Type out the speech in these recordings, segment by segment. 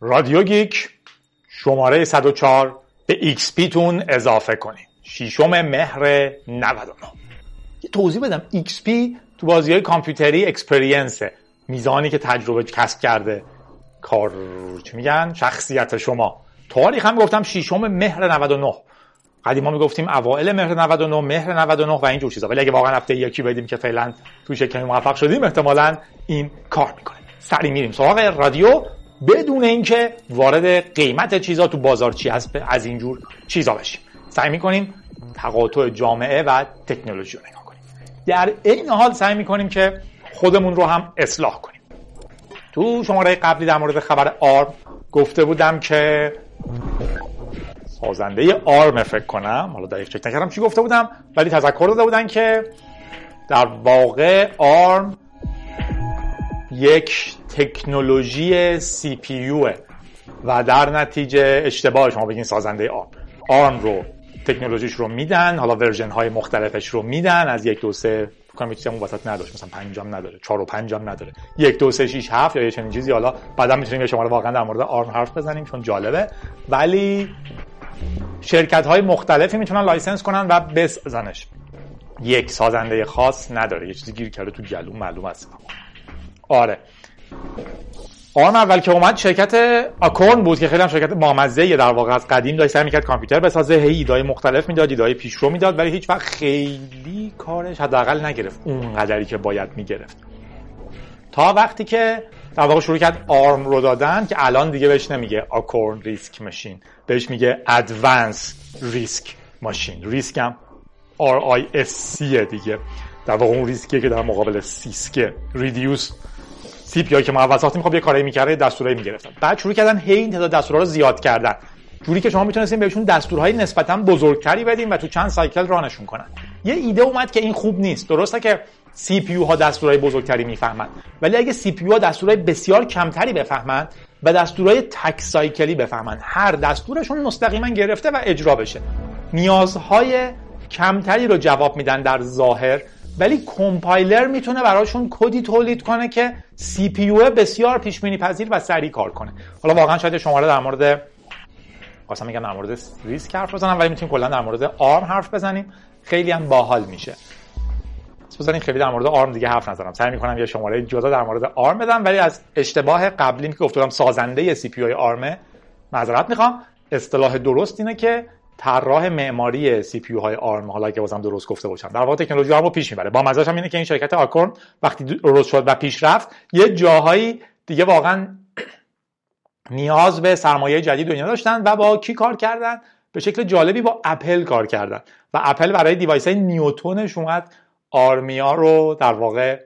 رادیو گیک شماره 104 به XP تون اضافه کنید. شیشم مهر 99 یه توضیح بدم. XP تو بازی های کامپیوتری experience ه. میزانی که تجربه کسب کرده. کاراکتر چی میگن؟ شخصیت شما. تاریخ هم گفتم شیشم مهر 99 قدیما می‌گفتیم اوائل مهر 99 مهر 99 و اینجور چیزا. ولی اگه واقعا هفته یکی بدیم که فعلا تو کمی موفق شدیم احتمالا این کار می‌کنه. سری میریم سراغ رادیو. بدون اینکه وارد قیمت چیزا تو بازار چی هست از اینجور چیزا بشیم. سعی می‌کنیم تقاطع جامعه و تکنولوژی رو نگاه کنیم. در این حال سعی می‌کنیم که خودمون رو هم اصلاح کنیم. تو شماره قبلی در مورد خبر آرم گفته بودم که سازنده آرم فکر کنم حالا دقیق چک نکردم چی گفته بودم ولی تذکر داده بودن که در واقع ARM یک تکنولوژی CPU و در نتیجه اشتباه شما بگین سازنده ARM، ARM رو تکنولوژیش رو میدن حالا version های مختلفش رو میدن. از یک دو سه کنم چیزی اون وسط نداشت مثلا پنجم نداره چهار و پنجم نداره. یک دو سه شیش هفت یا یه چنین چیزی. حالا بعدا می‌تونیم شما واقعا در مورد ARM حرف بزنیم چون جالبه. ولی شرکت های مختلفی می‌تونن license کنن و بسازنش یک سازنده خاص نداره. یه چیزی گیر کرده تو گلو معلوم است. آره. ARM اول که اومد شرکت Acorn بود که خیلی هم شرکت بامزه‌ای در واقع از قدیم داشت سعی می‌کرد کامپیوتر بسازه هی ایده‌های مختلف می‌داد ایده‌های پیشرو می‌داد ولی هیچ وقت خیلی کارش حداقل نگرفت اون قدری که باید می‌گرفت. تا وقتی که در واقع شروع کرد ARM رو دادن که الان دیگه بهش نمیگه Acorn RISC Machine بهش میگه Advanced RISC Machine. RISC هم RISC دیگه. در واقع اون RISC یه که در مقابل CISC ه. reduce. CPU که ما اول ساختیم خب یه کاری می‌کرده دستورایی می‌گرفتن. بعد شروع کردن هی این تعداد دستورها رو زیاد کردن. جوری که شما می‌تونستین بهشون دستورهای نسبتا بزرگتری بدین و تو چند cycle run شون کنن. یه ایده اومد که این خوب نیست. درسته که CPU ها دستورهای بزرگتری می‌فهمن. ولی اگه CPU ها دستورهای بسیار کمتری بفهمن و دستورهای تک cycle ی بفهمن هر دستورشون مستقیما گرفته و اجرا بشه. نیازهای کمتری رو جواب میدن در ظاهر ولی کمپایلر می‌تونه براشون کدی تولید کنه که CPU بسیار پیش بینی پذیر و سریع کار کنه. حالا واقعا شاید یه شماره در مورد واسه میگم در مورد RISC حرف بزنم ولی می‌تونیم کلا در مورد ARM حرف بزنیم. خیلی هم باحال میشه. بذارین خیلی در مورد ARM دیگه حرف نزنم. سعی می‌کنم یه شماره جدا در مورد ARM بدم ولی از اشتباه قبلی که گفتم سازنده CPU ARM ه معذرت می‌خوام. اصطلاح درست اینه که طراح معماری CPU های ARM حالا که بازم درست گفته باشم. در واقع تکنولوژی ARM رو پیش می‌بره. بامزه‌اش هم اینه که این شرکت Acorn وقتی درست شد و پیشرفت یه جاهایی دیگه واقعا نیاز به سرمایه جدید دنیا داشتن و با کی کار کردن؟ به شکل جالبی با اپل کار کردن. و اپل برای device های Newton ش اومد ARM یا رو در واقع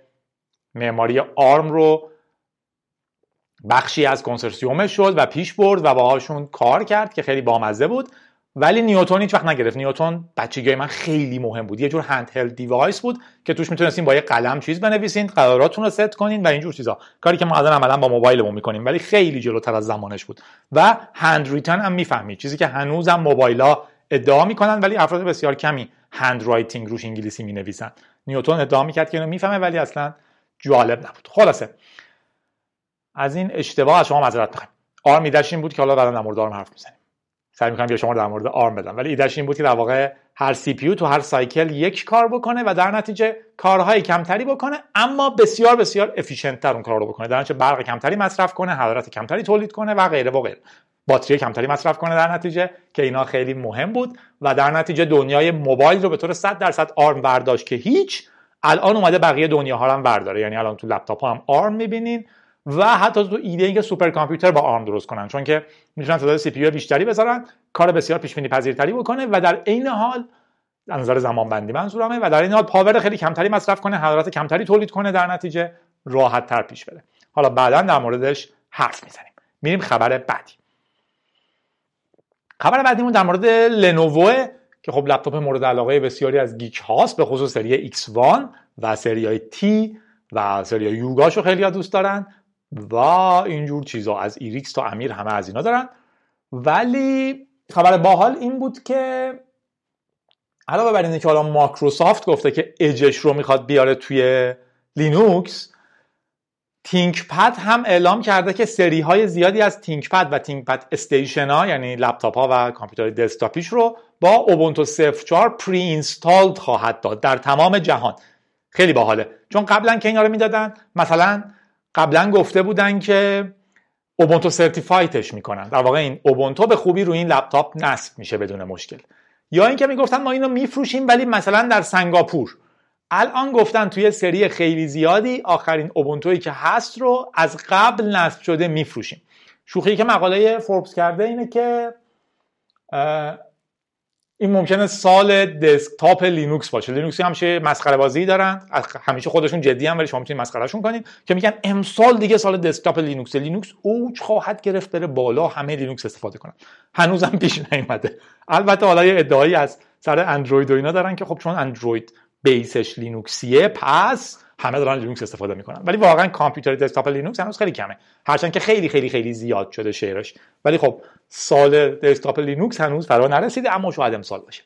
معماری ARM رو بخشی از کنسرسیومش شد و پیش برد و باهاشون کار کرد که خیلی بامزه بود. ولی Newton هیچ وقت نگرفت. Newton بچگی من خیلی مهم بود. یه جور handheld device بود که توش می‌تونستین با یه قلم چیز بنویسین قراراتون رو ست کنین و اینجور چیزا. کاری که ما الان عملا با موبایلمون می‌کنیم ولی خیلی جلوتر از زمانش بود. و handwritten هم می‌فهمید. چیزی که هنوزم موبایلا ادعا می‌کنن ولی افراد بسیار کمی handwriting روش انگلیسی می‌نویسن. Newton ادعا می‌کرد که اینو می‌فهمه ولی اصلا جالب نبود. خلاصه. از این اشتباه از شما معذرت می‌خوایم ARM این بود که حالا بعدا در مورد حرف می‌زنیم سعی می‌کنم یه شماره در مورد ARM بدم. ولی ایدهش این بود که در واقع هر CPU تو هر cycle یک کار بکنه و در نتیجه کارهای کمتری بکنه اما بسیار بسیار efficient تر اون کار رو بکنه. در نتیجه برق کمتری مصرف کنه حرارت کمتری تولید کنه و غیره و غیره. باتری کمتری مصرف کنه در نتیجه که اینا خیلی مهم بود و در نتیجه دنیای موبایل رو به طور 100 درصد ARM برداشت که هیچ الان اومده بقیه دنیا ها هم برداره. یعنی الان تو لپتاپ هم ARM می‌بینین. و حتی تو ایده ای که سوپر کامپیوتر با ARM درست کنن. چون که می‌تونن تعداد CPU بیشتری بذارن کار بسیار پیش بینی پذیرتری بکنه و در عین حال از نظر زمان بندی منظورمه و در این حال power خیلی کمتری مصرف کنه حرارت کمتری تولید کنه در نتیجه راحت تر پیش بره. حالا بعدا در موردش حرف می‌زنیم. میریم خبر بعدی. خبر بعدیمون در مورد لنوو که خب لپتاپ مورد علاقه بسیاری از geek هاست به خصوص سری X1 و سری T و سری Yoga شو خیلی دوست دارن. و اینجور چیزا. از ایریکس تا امیر همه از اینا دارن. ولی خبر باحال این بود که علاوه بر اینه که حالا مایکروسافت گفته که اجش رو می‌خواد بیاره توی لینوکس ThinkPad هم اعلام کرده که سری های زیادی از ThinkPad و ThinkStation ها یعنی لپتاپ ها و کامپیوتر desktop یش رو با اوبونتو 04 preinstalled خواهد داد در تمام جهان. خیلی باحاله. چون قبلا که اینا رو می‌دادن مثلا قبلا گفته بودن که اوبونتو certified ش می‌کنن. در واقع این اوبونتو به خوبی روی این لپتاپ نصب میشه بدون مشکل. یا اینکه می‌گفتن ما اینو میفروشیم ولی مثلا در سنگاپور. الان گفتن توی سری خیلی زیادی آخرین اوبونتویی که هست رو از قبل نصب شده میفروشیم. شوخی که مقاله فوربس کرده اینه که این ممکنه سال desktop لینوکس باشه. لینوکسیا همیشه مسخره بازی دارن. همیشه خودشون جدی‌ان ولی شما می‌تونید مسخرهشون کنید. که میگن امسال دیگه سال desktop لینوکس لینوکس اوج خواهد گرفت بره بالا همه لینوکس استفاده کنن. هنوزم پیش نیومده. البته حالا یه ادعایی از سر اندروید و اینا دارن که خب چون اندروید base ش لینوکسیه پس همه دارن لینوکس استفاده می‌کنن. ولی واقعا کامپیوتر دسکتاپ لینوکس هنوز خیلی کمه. هرچند که خیلی خیلی خیلی زیاد شده شیرش ولی خب سال دسکتاپ لینوکس هنوز فرا نرسیده اما شاید امسال باشه.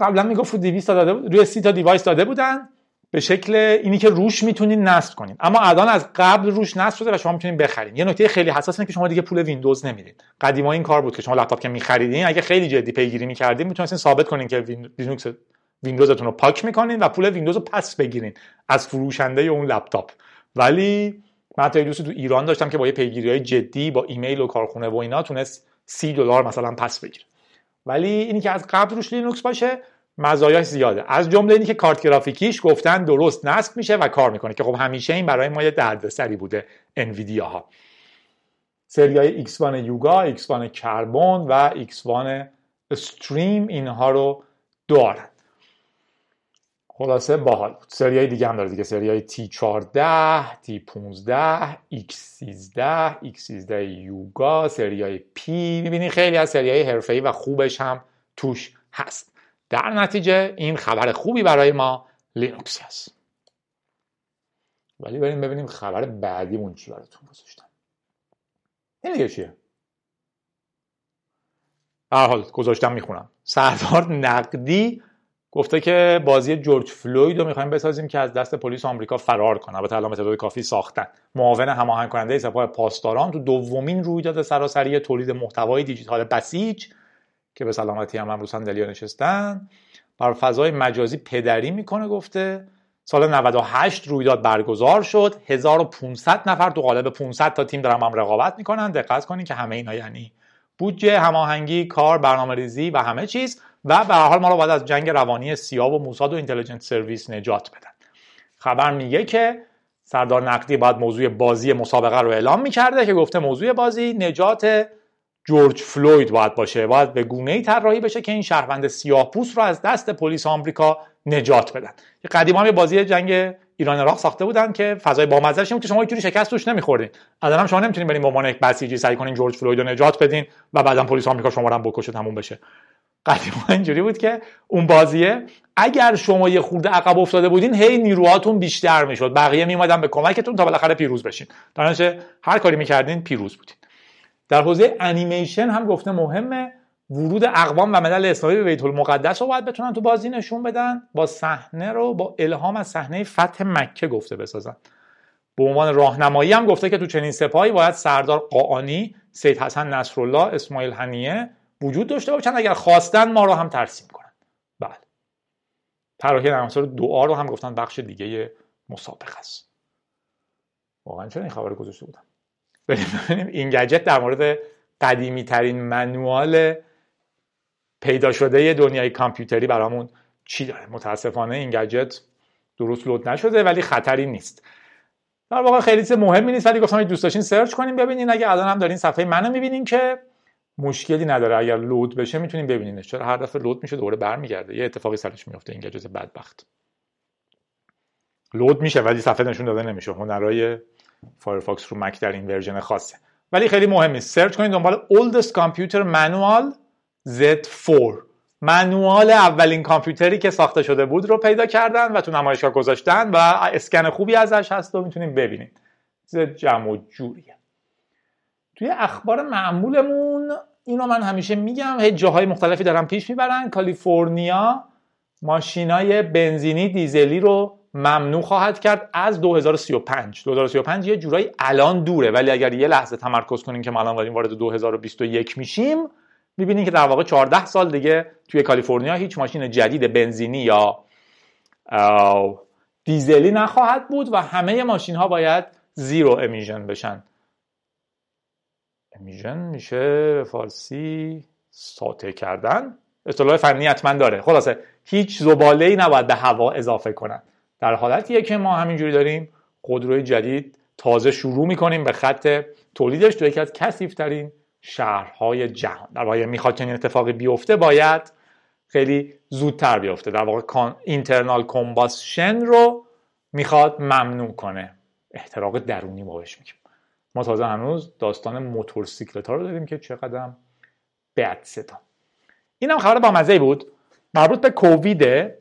قبلا می‌گفت 200 تا داده بود روی 30 تا device داده بودن. به شکل اینی که روش می‌تونین نصب کنین. اما الان از قبل روش نصب شده و شما می‌تونین بخرین. یه نکته خیلی حساس اینه که شما دیگه پول ویندوز نمیدین قدیما این کار بود که شما لپتاپ که میخریدین اگه خیلی جدی پیگیری می‌کردین می‌تونستین ثابت کنین که لینوکس ویندوزتون رو پاک می‌کنین و پول ویندوز رو پس بگیرین از فروشنده اون لپتاپ. ولی من تا دوست تو ایران داشتم که با یه پیگیری های جدی با ایمیل و کارخونه و اینا تونست سی دلار مثلا پس بگیره. ولی اینی که از قبل روش لینوکس باشه مزایاش زیاده. از جمله اینی که کارت گرافیکیش گفتن درست نصب میشه و کار می‌کنه که خب همیشه این برای ما یه دردسری بوده انویدیا ها سری های X1 یوگا، X1 کربن و X1 استریم اینها رو دارن. خلاصه باحال بود. سری های دیگه هم داره دیگه. سری های T14 T15 X13 X13 یوگا سری های P می‌بینی خیلی از سری های حرفه‌ای و خوبش هم توش هست. در نتیجه این خبر خوبی برای ما لینوکس هست. ولی بریم ببینیم خبر بعدیمون چی براتون گذاشتم. این دیگه چیه؟ هر حال گذاشتم می‌خونم. سردار نقدی گفته که بازی جورج فلوید رو می‌خوایم بسازیم که از دست پلیس آمریکا فرار کنه. البته الان تعداد کافی ساختن. معاون هماهنگ کننده سپاه پاسداران تو دومین رویداد سراسری تولید محتوای دیجیتال بسیج که به سلامتی هم امروز صندلی نشستن بر فضای مجازی پدری می‌کنه گفته. سال 98 رویداد برگزار شد. 1500 نفر تو قالب 500 تا تیم دارن هم رقابت می‌کنن. دقت کنید که همه اینا یعنی بودجه هماهنگی کار برنامه ریزی و همه چیز. و به هر حال ما رو باید از جنگ روانی سیاه و موساد و اینتلیجنت سرویس نجات بدن. خبر میگه که سردار نقدی باید موضوع بازی مسابقه رو اعلام می‌کرده که گفته موضوع بازی نجات جورج فلوید باید باشه. باید به گونه ای طراحی بشه که این شهروند سیاه پوست رو از دست پلیس آمریکا نجات بدن. قدیما هم بازی جنگ ایران عراق ساخته بودن که فضای بامزه‌اش بود که شما اینجوری شکست توش نمیخوردین. الان شما نمی‌تونین برین به عنوان یک بسیجی سعی کنین جورج فلوید رو نجات بدین و بعدا پلیس آمریکا شما رو هم بکشه تموم بشه. قدیما اینجوری بود که اون بازیه اگر شما یه خورده عقب افتاده بودین هی نیروهاتون بیشتر می‌شد. بقیه میومدن به کمکتون تا بالاخره پیروز بشین. در هر کاری می‌کردین پیروز بودین. در حوزه انیمیشن هم گفته مهمه ورود اقوام و ملل اسلامی به بیت المقدس رو باید بتونن تو بازی نشون بدن. با صحنه رو با الهام از صحنه فتح مکه گفته بسازن. به عنوان راهنمایی هم گفته که تو چنین سپاهی باید سردار قاانی سید حسن نصرالله اسماعیل هنیه وجود داشته باشن اگر خواستن ما رو هم ترسیم کنن. بله. طراحی عناصر دعا رو هم گفتن بخش دیگه مسابقه است. واقعا چرا این خبر گذاشته بودم؟ ببینیم. این گجت در مورد قدیمی ترین منوال پیدا شده دنیای کامپیوتری برامون چی داره؟ متاسفانه این گجت درست لود نشده ولی خطری نیست. در واقع خیلی چیز مهمی نیست ولی گفتم دوست داشتین سرچ کنین ببینین. اگه الان هم دارین صفحه منو می‌بینین که مشکلی نداره. اگر لود بشه می‌تونین ببینینش. چرا؟ هر دفعه لود میشه دوباره برمیگرده. یه اتفاقی سرش میفته این گجت بدبخت. load میشه ولی صفحه نشون داده نمیشه. هنرای فایرفاکس رو مک در این version خاصه. ولی خیلی مهمه. search کنید دنبال oldest computer manual Z4 manual اولین کامپیوتری که ساخته شده بود رو پیدا کردن و تو نمایشگاه گذاشتن و اسکن خوبی ازش هست و می‌تونید ببینید. زد جمع و جوریه توی اخبار معمولمون اینو من همیشه میگم هی جاهای مختلفی دارن پیش می‌برن. کالیفرنیا ماشینای بنزینی دیزلی رو ممنوع خواهد کرد از 2035 2035 یه جورایی الان دوره ولی اگر یه لحظه تمرکز کنیم که ما الان داریم وارد 2021 میشیم می‌بینیم که در واقع 14 سال دیگه توی کالیفرنیا هیچ ماشین جدید بنزینی یا دیزلی نخواهد بود و همه ماشین ها باید زیرو امیژن بشن. امیژن میشه به فارسی ساطع کردن. اصطلاح فنی حتما داره. خلاصه هیچ زباله ای نباید به هوا اضافه کنن. در حالتیه که ما همینجوری داریم خودروی جدید تازه شروع می‌کنیم به خط تولیدش تو یکی از کثیفترین شهرهای جهان. در واقع می‌خواد چنین اتفاقی بیفته باید خیلی زودتر بیفته. در واقع اینترنال کمباسشن رو می‌خواد ممنوع کنه. احتراق درونی ما بهش میگیم. ما تازه هنوز داستان موتورسیکلت ها رو داریم که چقدر بد صدا این هم خبر با مزه بود. مربوط به کوویده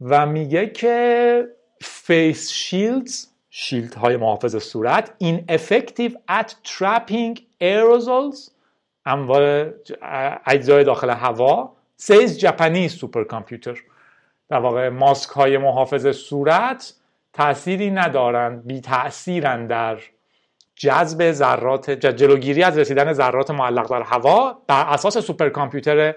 و میگه که face shields shield های محافظ صورت ineffective at trapping aerosols انواع اجزای داخل هوا says Japanese supercomputer در واقع ماسک های محافظ صورت تأثیری ندارند بی تأثیرن در جذب ذرات جلوگیری از رسیدن ذرات معلق در هوا بر اساس سوپر کامپیوتر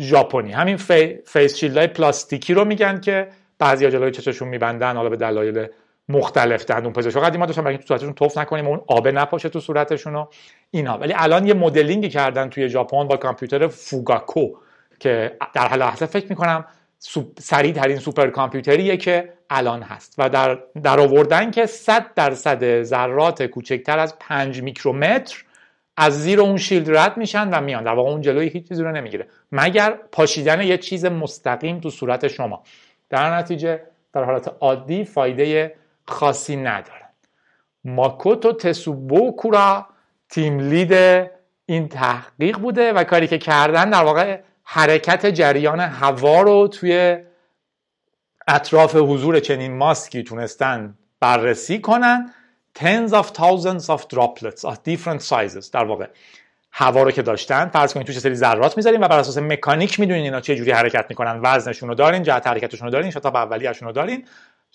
ژاپنی. همین فی، face shield های پلاستیکی رو میگن که بعضیا جلوی چششون میبندن حالا به دلایل مختلف دندون پزشکا قدیما داشتن برای تو صورتشون تف نکنیم اون آب نپاشه تو صورتشون و اینا. ولی الان یه مدلینگی کردن توی ژاپن با کامپیوتر فوگاکو که در حال لحظه فکر می‌کنم سریع ترین سوپر کامپیوتریه که الان هست و در در آوردن که 100 درصد ذرات کوچکتر از 5 میکرومتر از زیر اون شیلد رد میشن و میان در واقع اون جلوی هیچ چیزی رو نمی‌گیره. مگر پاشیدن یه چیز مستقیم تو صورت شما. در نتیجه در حالت عادی فایده خاصی ندارن ماکوتو تسوبو کورا تیم لید این تحقیق بوده و کاری که کردن در واقع حرکت جریان هوا رو توی اطراف حضور چنین ماسکی تونستن بررسی کنن. Tens of thousands of droplets of different sizes. در واقع هوا رو که داشتن فرض کنید توش سری ذرات می‌ذاریم و بر اساس مکانیک می‌دونین اینا چه جوری حرکت می‌کنن. وزنشون رو دارین جهت حرکتشون رو دارین شتاب اولیه‌شون رو دارین.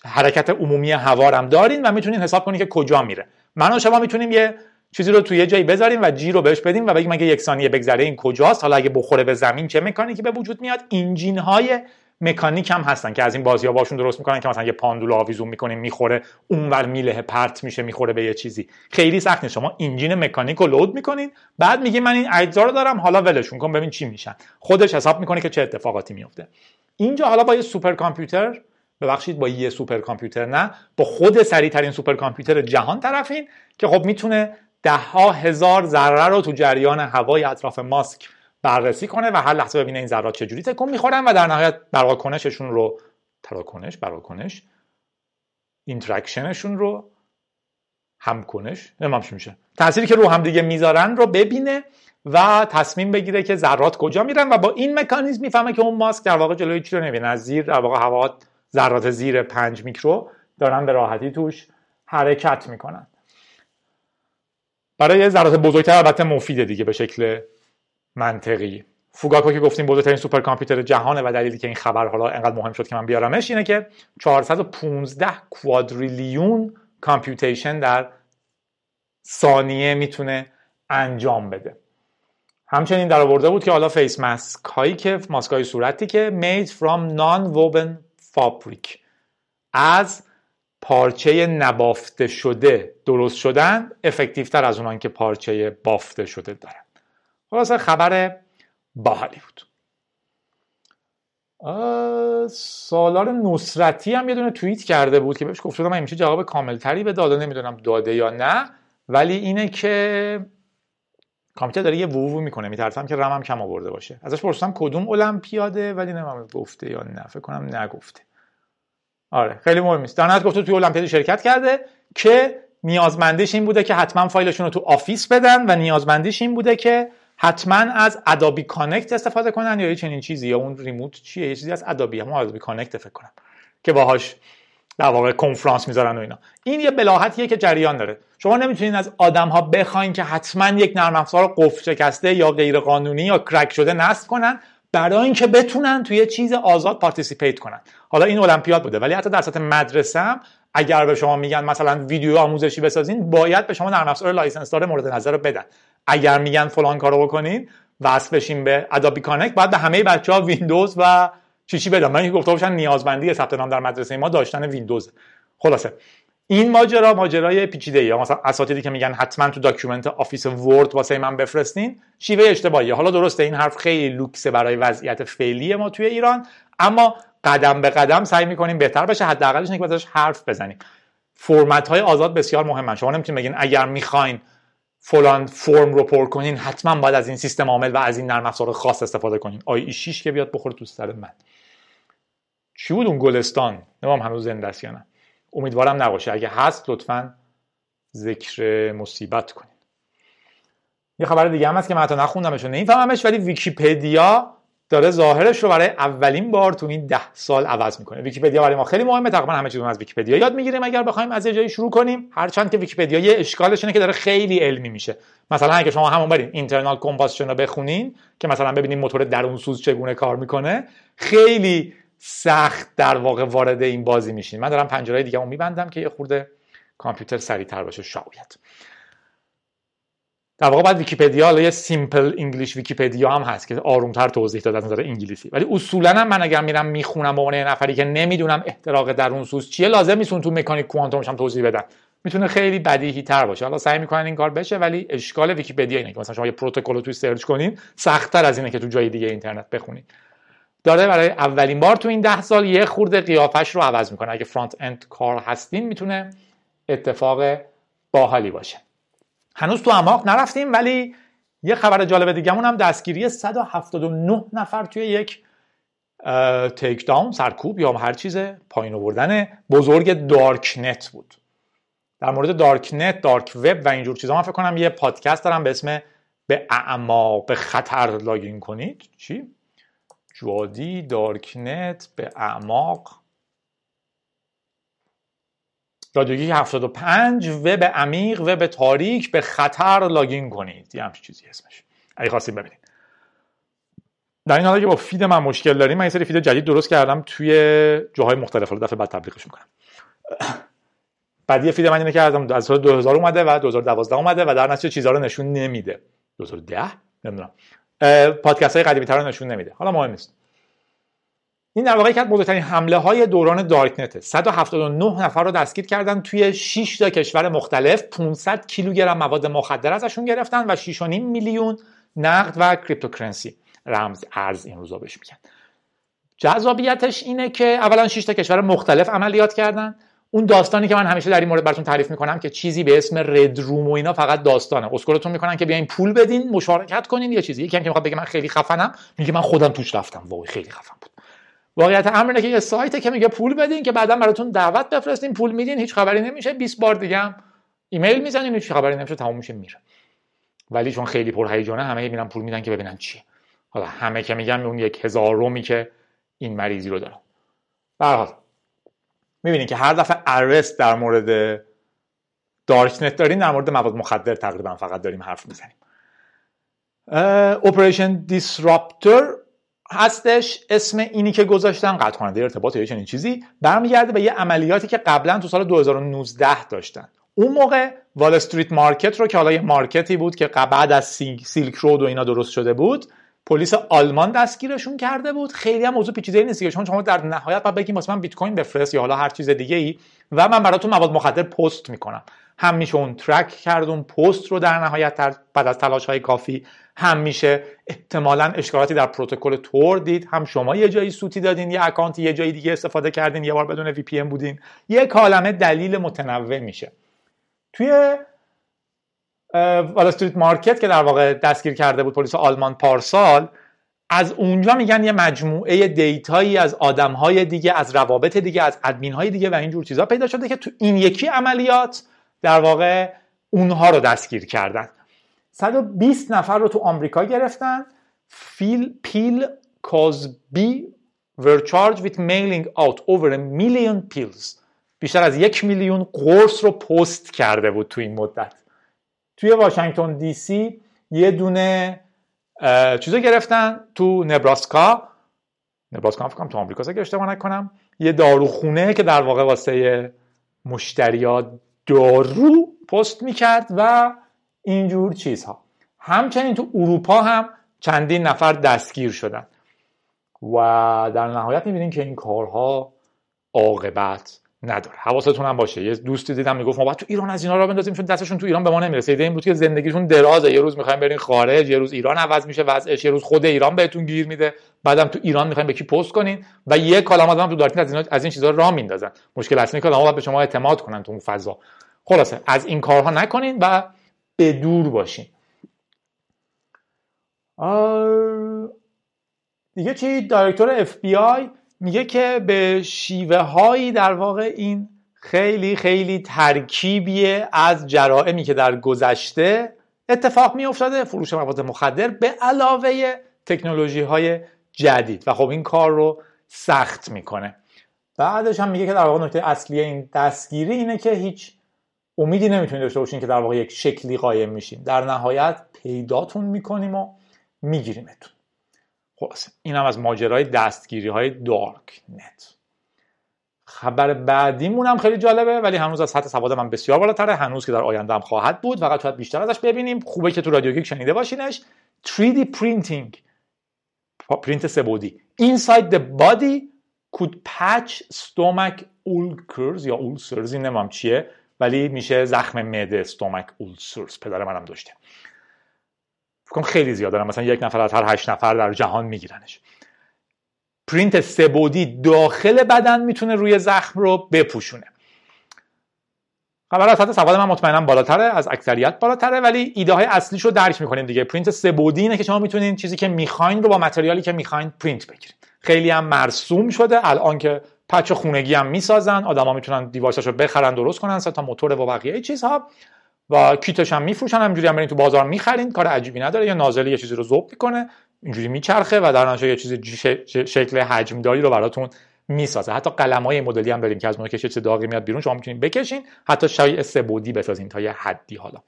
حرکت عمومی هوا هم دارین و می‌تونین حساب کنید که کجا میره. من و شما می‌تونیم یه چیزی رو توی یه جایی بذاریم و جی رو بهش بدیم و بگیم اگه یک ثانیه بگذره این کجاست حالا اگه بخوره به زمین چه مکانیکی به وجود میاد؟ انجین های مکانیک هم هستن که از این بازی ها باشون درست می‌کنن که مثلا یه پاندول آویزون می‌کنیم می‌خوره اونور میله پرت میشه می‌خوره به یه چیزی. خیلی سخت نیست. شما engine مکانیک رو load می‌کنین بعد میگی من این اجزا رو دارم حالا ولشون کن ببین چی میشن. خودش حساب می‌کنه که چه اتفاقاتی میفته اینجا حالا با یه سوپر کامپیوتر ببخشید با یه سوپر کامپیوتر نه با خود سریع ترین سوپر کامپیوتر جهان طرفیم که خب می‌تونه ده ها هزار ذره رو تو جریان هوای اطراف ماسک بررسی کنه و هر لحظه ببینه این ذرات چجوری تکون می‌خورن و در نهایت براکنششون رو تراکنش براکنش اینتراکشنشون رو همکنش نمام چی میشه. تأثیری که رو هم دیگه می‌ذارن رو ببینه و تصمیم بگیره که ذرات کجا میرن و با این مکانیزم می‌فهمه که اون ماسک در واقع جلوی چی رو نمی‌بینه. از زیر در واقع هوا ذرات زیر 5 میکرو دارن به راحتی توش حرکت می‌کنن. برای ذرات بزرگتر البته مفیده دیگه به شکل منطقی. فوگاکو که گفتیم بزرگترین سوپر کامپیوتر جهانه و دلیلی که این خبر حالا انقدر مهم شد که من بیارمش اینه که 415 quadrillion computation در ثانیه می‌تونه انجام بده. همچنین در آورده بود که حالا face mask هایی که ماسک های صورتی که made from non-woven fabric. از پارچه نبافته شده درست شدن افکتیوتر از اونان که پارچه بافته شده دارن. خلاصه خبر باحالی بود. سالار نصرتی هم یه دونه توییت کرده بود که بهش گفت من میشه جواب کاملتری به داده نمی‌دونم داده یا نه ولی اینه که کامپیوتر داره یه ووو می‌کنه میترسم که رمم کم آورده باشه. ازش پرسیدم کدوم المپیاده ولی نمی‌دونم گفته یا نه فکر کنم نگفته. آره خیلی مهم است در گفته توی المپیاد شرکت کرده که نیازمندیش این بوده که حتما فایلشون رو تو آفیس بدن و نیازمندیش این بوده که حتما از Adobe Connect استفاده کنن یا یه چنین چیزی یا اون remote چیه؟ یه چیزی از Adobe هم Adobe Connect فکر کنم که باهاش در واقع کنفرانس می‌ذارن و اینا. این یه بلاهتیه که جریان داره. شما نمی‌تونید از آدم ها بخواین که حتما یک نرم افزار قفل شکسته یا غیر قانونی یا کرک شده نصب کنن. برای اینکه بتونن توی چیز آزاد participate کنن. حالا این المپیاد بوده ولی حتی در سطح مدرسه هم اگر به شما میگن مثلا ویدیو آموزشی بسازین باید به شما نرم افزار license دار مورد نظر رو بدن. اگر میگن فلان کارو بکنین وصل بشین به Adobe Connect باید به همه بچه ها ویندوز و چی بدم من گفته باشن نیازمندی ثبت نام در مدرسه ما داشتن ویندوز خلاصه. این ماجرا ماجرای پیچیده ای مثلا اساتیدی که میگن حتما تو document Office Word واسه من بفرستین شیوه اشتباهیه. حالا درسته این حرف خیلی لوکسه برای وضعیت فعلی ما توی ایران اما قدم به قدم سعی می‌کنیم بهتر بشه حداقلش اینکه بذارش حرف بزنیم. فرمت های آزاد بسیار مهمن. شما نمی‌تونید بگین اگر می‌خواین فلان فرم رو پر کنین حتما باید از این سیستم عامل و از این نرم افزار خاص استفاده کنین. آی 6 که بیاد بخوره تو سر من. چی بود اون گلستان؟ نمام هنوز زنده است یا نه؟ امیدوارم نباشه. اگه هست لطفا ذکر مصیبت کنید یه خبر دیگه هم هست که من حتی نخوندمش و نمیفهممش ولی ویکیپدیا داره ظاهرش رو برای اولین بار تو این ده سال عوض می‌کنه. ویکیپدیا برای ما خیلی مهمه. تقریبا همه چیز از ویکیپدیا یاد می‌گیریم. اگر بخوایم از یه جایی شروع کنیم هرچند که ویکیپدیا یه اشکالش اینه که داره خیلی علمی میشه. مثلا اگه شما همون برین internal combustion رو بخونین که مثلا ببینید موتور درون سوز چگونه کار می‌کنه خیلی سخت در واقع وارد این بازی میشین. من دارم پنجره دیگه رو میبندم که یه خورده کامپیوتر سریعتر باشه شاید. در واقع بعد ویکیپدیا حالا یه Simple English ویکیپدیا هم هست که آرومتر توضیح داده از نظر انگلیسی. ولی اصولا من اگر میرم می‌خونم به عنوان نفری که نمی‌دونم احتراق درون سوز چیه لازم نیست تو مکانیک کوانتومش هم توضیح بدم می‌تونه خیلی بدیهی تر باشه. حالا سعی می‌کنن این کار بشه ولی اشکال ویکیپدیا اینه که مثلا شما یه پروتکل رو توی سرچ کنین سختتر از اینه که تو جای دیگه اینترنت بخونید داره برای اولین بار تو این ده سال یه خورده قیافش رو عوض می‌کنه. اگه front-end کار هستین می‌تونه اتفاق باحالی باشه. هنوز تو اعماق نرفتیم ولی یه خبر جالب دیگهمون هم دستگیری 179 نفر توی یک تیک داون سرکوب یا هر چیز پایین آوردن بزرگ دارک نت بود. در مورد دارک نت دارک وب و اینجور چیزا من فکر کنم یه پادکست دارم به اسم به اعماق به خطر لاگین کنید. چی؟ جوادی دارکنت به اعماق. رادیوگی 75 و به عمیق و به تاریک به خطر لاگین کنید. یه همچین چیزی اسمش. اگه خواستیم ببینید. در این حالا که با فید من مشکل داریم من یه سری فید جدید درست کردم توی جاهای مختلف. رو دفعه بعد تبلیغش می‌کنم. بعد یه فید من اینه که از سال 2000 اومده و 2012 اومده و در نتیجه چیزها رو نشون نمیده. 2010 نمی‌دونم. پادکست های قدیمی تر نشون نمیده. حالا مهم نیست. این در واقع از بزرگترین حمله های دوران dark net ـه 179 نفر رو دستگیر کردن توی 6 تا کشور مختلف. 500 کیلوگرم مواد مخدر ازشون گرفتن و 6.5 میلیون نقد و cryptocurrency رمز ارز این روزا بهش میگن. جذابیتش اینه که اولا 6 تا کشور مختلف عملیات کردن. اون داستانی که من همیشه در این مورد براتون تعریف می‌کنم که چیزی به اسم red room و اینا فقط داستانه. اسکلتون می‌کنن که بیاین پول بدین مشارکت کنین یه چیزی. یکی هم که می‌خواد بگه من خیلی خفنم میگه من خودم توش رفتم. وای خیلی خفن بود. واقعیت امر اینه که یه سایته که میگه پول بدین که بعدا براتون دعوت بفرستین پول میدین هیچ خبری نمیشه. 20 بار دیگه هم ایمیل می‌زنین هیچ خبری نمیشه. تموم میشه میره. ولی چون خیلی پر هیجانه همه میرن پول میدن که ببینن چیه. حالا همه که میگن اون یک هزار رومی که این مریضی رو دارن. به می‌بینید که هر دفعه ارست در مورد دارکنت داریم در مورد مواد مخدر تقریبا فقط داریم حرف می‌زنیم. Operation DisrupTor هستش. اسم اینی که گذاشتن قطع کننده ارتباط یا چنین چیزی. برمیگرده به یه عملیاتی که قبلا تو سال 2019 داشتن. اون موقع Wall Street Market رو که حالا یه مارکتی بود که بعد از Silk Road و اینا درست شده بود پلیس آلمان دستگیرشون کرده بود. خیلی هم موضوع پیچیده نیست که چون شما در نهایت باید بگیم واسه من بیت کوین بفرست یا حالا هر چیز دیگه ای و من براتون مواد مخدر پست می‌کنم. هم میشه اون track کرد اون پست رو در نهایت بعد از تلاش های کافی هم میشه احتمالا اشکالاتی در پروتکل تور دید. هم شما یه جایی سوتی دادین یه account ی یه جایی دیگه استفاده کردین یه بار بدون VPN بودین. یه عالمه دلیل متنوع میشه. توی Wall Street Market که در واقع دستگیر کرده بود پلیس آلمان پارسال از اونجا میگن یه مجموعه data یی از آدمهای دیگه از روابط دیگه از ادمین دیگه و اینجور چیزها پیدا شده که تو این یکی عملیات در واقع اونها رو دستگیر کردن. 120 نفر رو تو آمریکا گرفتن. فیل پیل کازبی were charged with mailing out over a million pills. بیشتر از یک میلیون قرص رو پست کرده بود تو این مدت. توی واشنگتن دی سی یه دونه چیزا گرفتن تو نبراسکا. نبراسکا فکر تو آمریکا اگه اشتباه نکنم. یه داروخونه که در واقع واسه مشتریات دارو پست می‌کرد و اینجور چیزها. همچنین تو اروپا هم چندین نفر دستگیر شدن. و در نهایت می‌بینین که این کارها عاقبت نداره. حواستون هم باشه. یه دوستی دیدم می‌گفت ما باید تو ایران از اینا را بندازیم چون دستشون تو ایران به ما نمی‌رسه. ایده این بود که زندگیشون درازه. یه روز می‌خوایم برین خارج یه روز ایران عوض میشه وضعش یه روز خود ایران بهتون گیر میده. بعدم تو ایران می‌خوایم به کی پست کنین؟ و یه کلام آدم تو دارتین از این از این چیزا راه میندازن. مشکل اصلی که باید به شما اعتماد کنن تو اون فضا. خلاصه از این کارها نکنین و به دور باشین. دیگه چی؟ دایرکتور اف بی آی میگه که به شیوه هایی در واقع این خیلی خیلی ترکیبیه از جرائمی که در گذشته اتفاق می افتاده فروش مواد مخدر به علاوه تکنولوژی های جدید. و خب این کار رو سخت می‌کنه. بعدش هم میگه که در واقع نکته اصلی این دستگیری اینه که هیچ امیدی نمی‌تونید داشته باشین که در واقع یک شکلی قایم میشین. در نهایت پیداتون می‌کنیم و میگیریمتون. خلاصه این هم از ماجرای دستگیری های دارک نت. خبر بعدیمون هم خیلی جالبه ولی هنوز از سطح سواد من بسیار بالاتره. هنوز که در آینده هم خواهد بود. فقط شاید بیشتر ازش ببینیم. خوبه که تو رادیو گیک شنیده باشینش. 3D printing پرینت سه‌بعدی inside the body could patch stomach ulcers. یا ulcers این نمی‌دونم چیه؟ ولی میشه زخم معده stomach ulcers. پدر منم داشته. فکر خیلی زیاد دارم مثلا یک نفر از هر هشت نفر در جهان میگیرنش. پرینت سه‌بعدی داخل بدن می‌تونه روی زخم رو بپوشونه. خبر از حد سواد من مطمئنم بالاتره از اکثریت بالاتره ولی ایده های اصلیش رو درک می‌کنیم دیگه. پرینت سه‌بعدی اینه که شما می‌تونین چیزی که می‌خواین رو با material ی که می‌خواین پرینت بگیرید خیلی هم مرسوم شده. الان که پچ خونگی هم می‌سازن آدما می‌تونن دیوایساشو بخرن درست کنن تا موتور و بقیه چیزها. و کیتش هم میفروشن همینجوری هم برین تو بازار می‌خرین کار عجیبی نداره. یا نازلی یه چیزی رو ذوب می‌کنه اینجوری میچرخه و در نتیجه یه چیز شکل حجمداری رو براتون می‌سازه. حتی های مدلی هم بریم که از کشه چه داغی میاد بیرون شما می‌تونید بکشین حتی شای سبودی بسازین تا یه حدی حالا.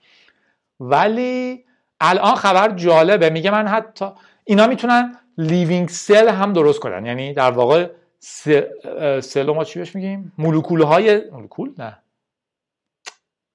ولی الان خبر جالبه. میگه من حتی اینا می‌تونن living cell هم درست کنن. یعنی در واقع cell ما چی بهش میگیم؟ مولکول های مولکول؟ نه.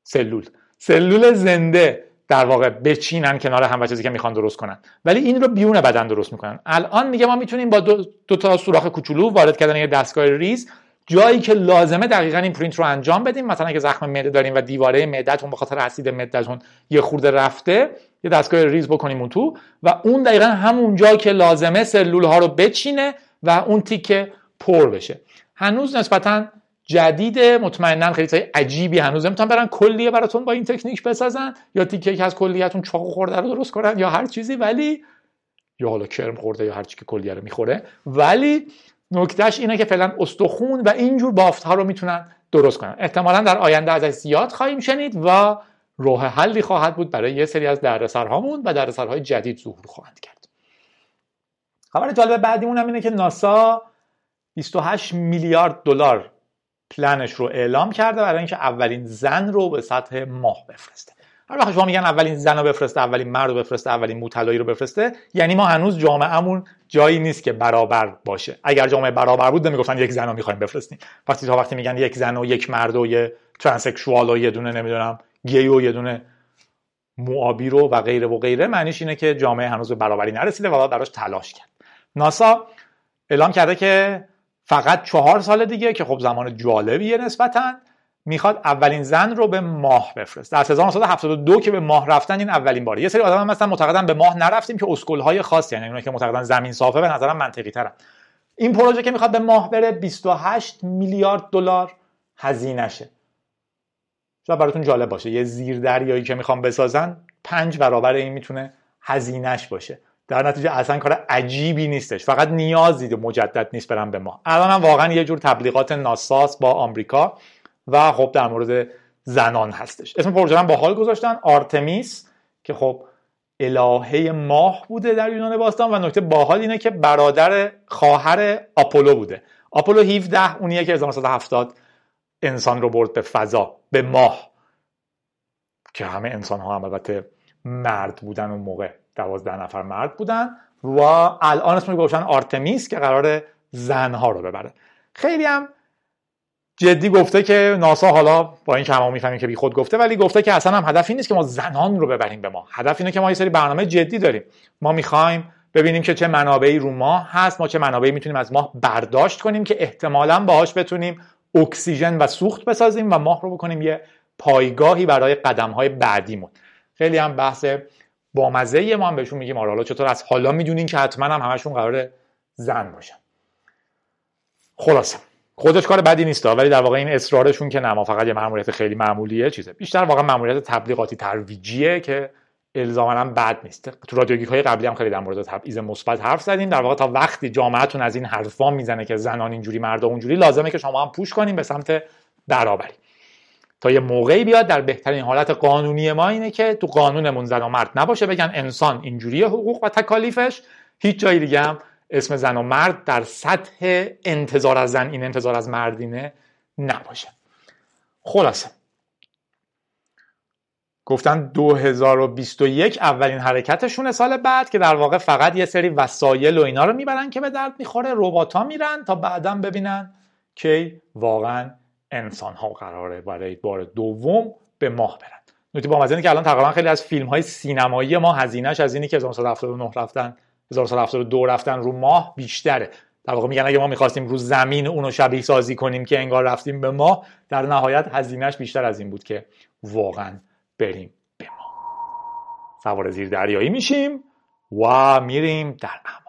سلول. سلول زنده در واقع بچینن کنار هم و چیزی که می‌خوان درست کنن. ولی این رو درون بدن درست می‌کنن. الان میگه ما می‌تونیم با دو, دو تا سوراخ کوچولو وارد کردن یه دستگاه ریز جایی که لازمه دقیقا این پرینت رو انجام بدیم. مثلا اگه زخم معده داریم و دیواره معدهتون به خاطر اسید معدهتون یه خورده رفته یه دستگاه ریز بکنیم اون تو و اون دقیقا همون جا که لازمه سلول ها رو بچینه و اون تیکه پر بشه. هنوز نسبتا جدید مطمئنا خیلی عجیبی هنوز. نمی‌تونن برن کلیه براتون با این تکنیک بسازن یا تیکه که از کلیتون چاقو خورده رو درست کنن یا هر چیزی ولی یا حالا کرم خورده یا هر چی که کلیه رو می‌خوره. ولی نکتهش اینه که فعلا استخون و اینجور بافت ها رو می‌تونن درست کنن. احتمالا در آینده ازش زیاد خواهیم شنید و راه حلی خواهد بود برای یه سری از دردسرهامون و دردسرهای جدید ظهور خواهند کرد. خبر جالب بعدیمون هم اینه که ناسا 28 میلیارد دلار پلنش رو اعلام کرده برای اینکه اولین زن رو به سطح ماه بفرسته. هر وقت شما میگن اولین زن رو بفرسته اولین مرد رو بفرسته اولین موطلایی رو بفرسته یعنی ما هنوز جامعهمون جایی نیست که برابر باشه. اگر جامعه برابر بود نمی‌گفتن یک زن رو می‌خوایم بفرستیم. وقتی تا وقتی میگن یک زن و یک مرد و یه ترانسکشوال و یه دونه نمی‌دونم گی و یه دونه موابی رو و غیره و غیره معنیش اینه که جامعه هنوز به برابری نرسیده و باید براش تلاش کرد. ناسا اعلام کرده که فقط چهار سال دیگه که خب زمان جالبیه نسبتا می‌خواد اولین زن رو به ماه بفرست از 1972 که به ماه رفتن این اولین باره. یه سری آدم هم مثلا معتقدن به ماه نرفتیم که های خاصی یعنی که معتقدن زمین صافه به نظرم منطقی ترن. این پروژه که می‌خواد به ماه بره 28 میلیارد دلار هزینه شه شاید براتون جالب باشه. یه زیر دریایی که می‌خوام بسازن پنج برابر این می‌تونه هزینهش باشه. در نتیجه اصلا کار عجیبی نیستش. فقط نیازی مجدد نیست برم به ما. الان هم واقعا یه جور تبلیغات ناساس با آمریکا و خب در مورد زنان هستش. اسم پروژه هم حال گذاشتن. آرتمیس که خب الهه ماه بوده در یونان باستان و نکته باحال اینه که برادر خواهر آپولو بوده. آپولو 17 اونیه که 1970 انسان رو برد به فضا به ماه. که همه انسان ها هم البته مرد بودن اون موقع. دوازده نفر مرد بودن و الان اسمش گذاشتن آرتمیس که قرار زنها رو ببره. خیلی هم جدی گفته که ناسا حالا با این که همه می‌فهمیم که بی خود گفته ولی گفته که اصلا هم هدف این نیست که ما زنان رو ببریم به ما. هدف اینه که ما یه سری برنامه جدی داریم. ما می‌خوایم ببینیم که چه منابعی رو ماه هست ما چه منابعی می‌تونیم از ماه برداشت کنیم که احتمالا باهاش بتونیم اکسیژن و سوخت بسازیم و ماه رو بکنیم یه پایگاهی برای قدم های بعدیمون. خیلی هم بحث بامزه ما هم بهشون میگیم. آره حالا چطور از حالا می‌دونین که حتما هم همشون قرار زن باشن. خلاصه. خودش کار بدی نیست ولی در واقع این اصرارشون که نه فقط یه ماموریت خیلی معمولیه چیزه. بیشتر واقعا ماموریت تبلیغاتی ترویجیه که الزاما بد نیست. تو رادیوگیک های قبلی هم خیلی در مورد تبعیض مثبت حرف زدیم. در واقع تا وقتی جامعتون از این حرفا می‌زنه که زنان اینجوری مردا اونجوری لازمه که شما هم پوش کنیم به سمت برابری. تا یه موقعی بیاد در بهترین حالت قانونی ما اینه که تو قانونمون زن و مرد نباشه بگن انسان اینجوری حقوق و تکالیفش. هیچ جای دیگه هم اسم زن و مرد در سطح انتظار از زن این انتظار از مردینه نباشه. خلاصه. گفتن 2021 اولین حرکتشونه سال بعد که در واقع فقط یه سری وسایل و اینا رو می‌برن که به درد می‌خوره. ربات میرن تا بعدا ببینن که واقعا انسان ها قراره برای بار دوم به ماه برن. نکته با که الان تقریبا خیلی از فیلم های سینمایی ما هزینهش از اینی که 1979 رفتن 1972 رفتن رو ماه بیشتره. در واقع میگن اگه ما می‌خواستیم رو زمین اونو شبیه سازی کنیم که انگار رفتیم به ماه در نهایت هزینهش بیشتر از این بود که واقعا بریم به ما سوار زیر دریایی میشیم و میریم در اعماق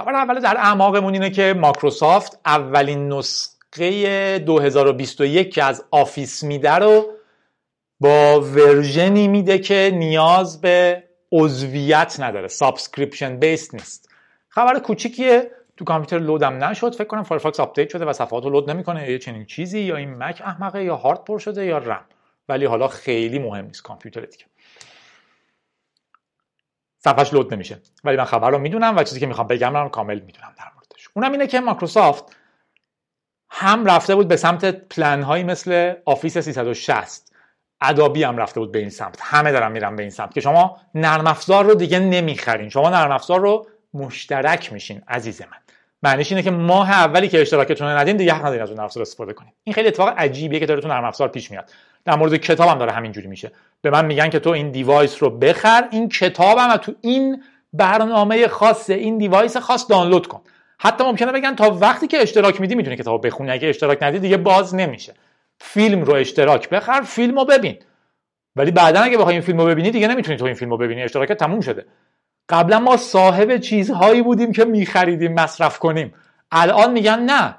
خبر اول در اعماقمون اینه که ماکروسافت اولین نسخه 2021 که از آفیس میده رو با ورژنی میده که نیاز به عضویت نداره. subscription base نیست. خبر کوچیکیه. تو کامپیوتر load م نشد. فکر کنم فایرفاکس update شده و صفحات رو load نمی‌کنه. یا چنین چیزی یا این مک احمقه یا هارد پر شده یا رم ولی حالا خیلی مهم نیست کامپیوتر دیگه. صفحش load نمیشه. ولی من خبر رو می‌دونم و چیزی که می‌خوام بگم رو کامل می‌دونم در موردش. اونم اینه که مایکروسافت هم رفته بود به سمت پلن هایی مثل آفیس 360 ادابی هم رفته بود به این سمت. همه دارن میرن به این سمت که شما نرم افزار رو دیگه نمی‌خرین. شما نرم افزار رو مشترک میشین عزیز من. معنیش اینه که ماه اولی که اشتراکتون رو ندین دیگه حق ندارین از اون نرم افزار استفاده کنین. این خیلی اتفاق عجیبیه که داره تو نرم افزار پیش میاد. در مورد کتابم داره همینجوری میشه. به من میگن که تو این device رو بخر این کتابم و تو این برنامه خاص این device خاص دانلود کن. حتی ممکنه بگن تا وقتی که اشتراک میدی می‌تونی کتاب بخونی. اگه اشتراک ندی دیگه باز نمیشه. فیلم رو اشتراک بخر فیلم رو ببین. ولی بعدا اگه بخوای این فیلم رو ببینی دیگه نمی‌تونی تو این فیلم رو ببینی. اشتراک تموم شده. قبلا ما صاحب چیزهایی بودیم که میخریدیم مصرف کنیم. الان میگن نه.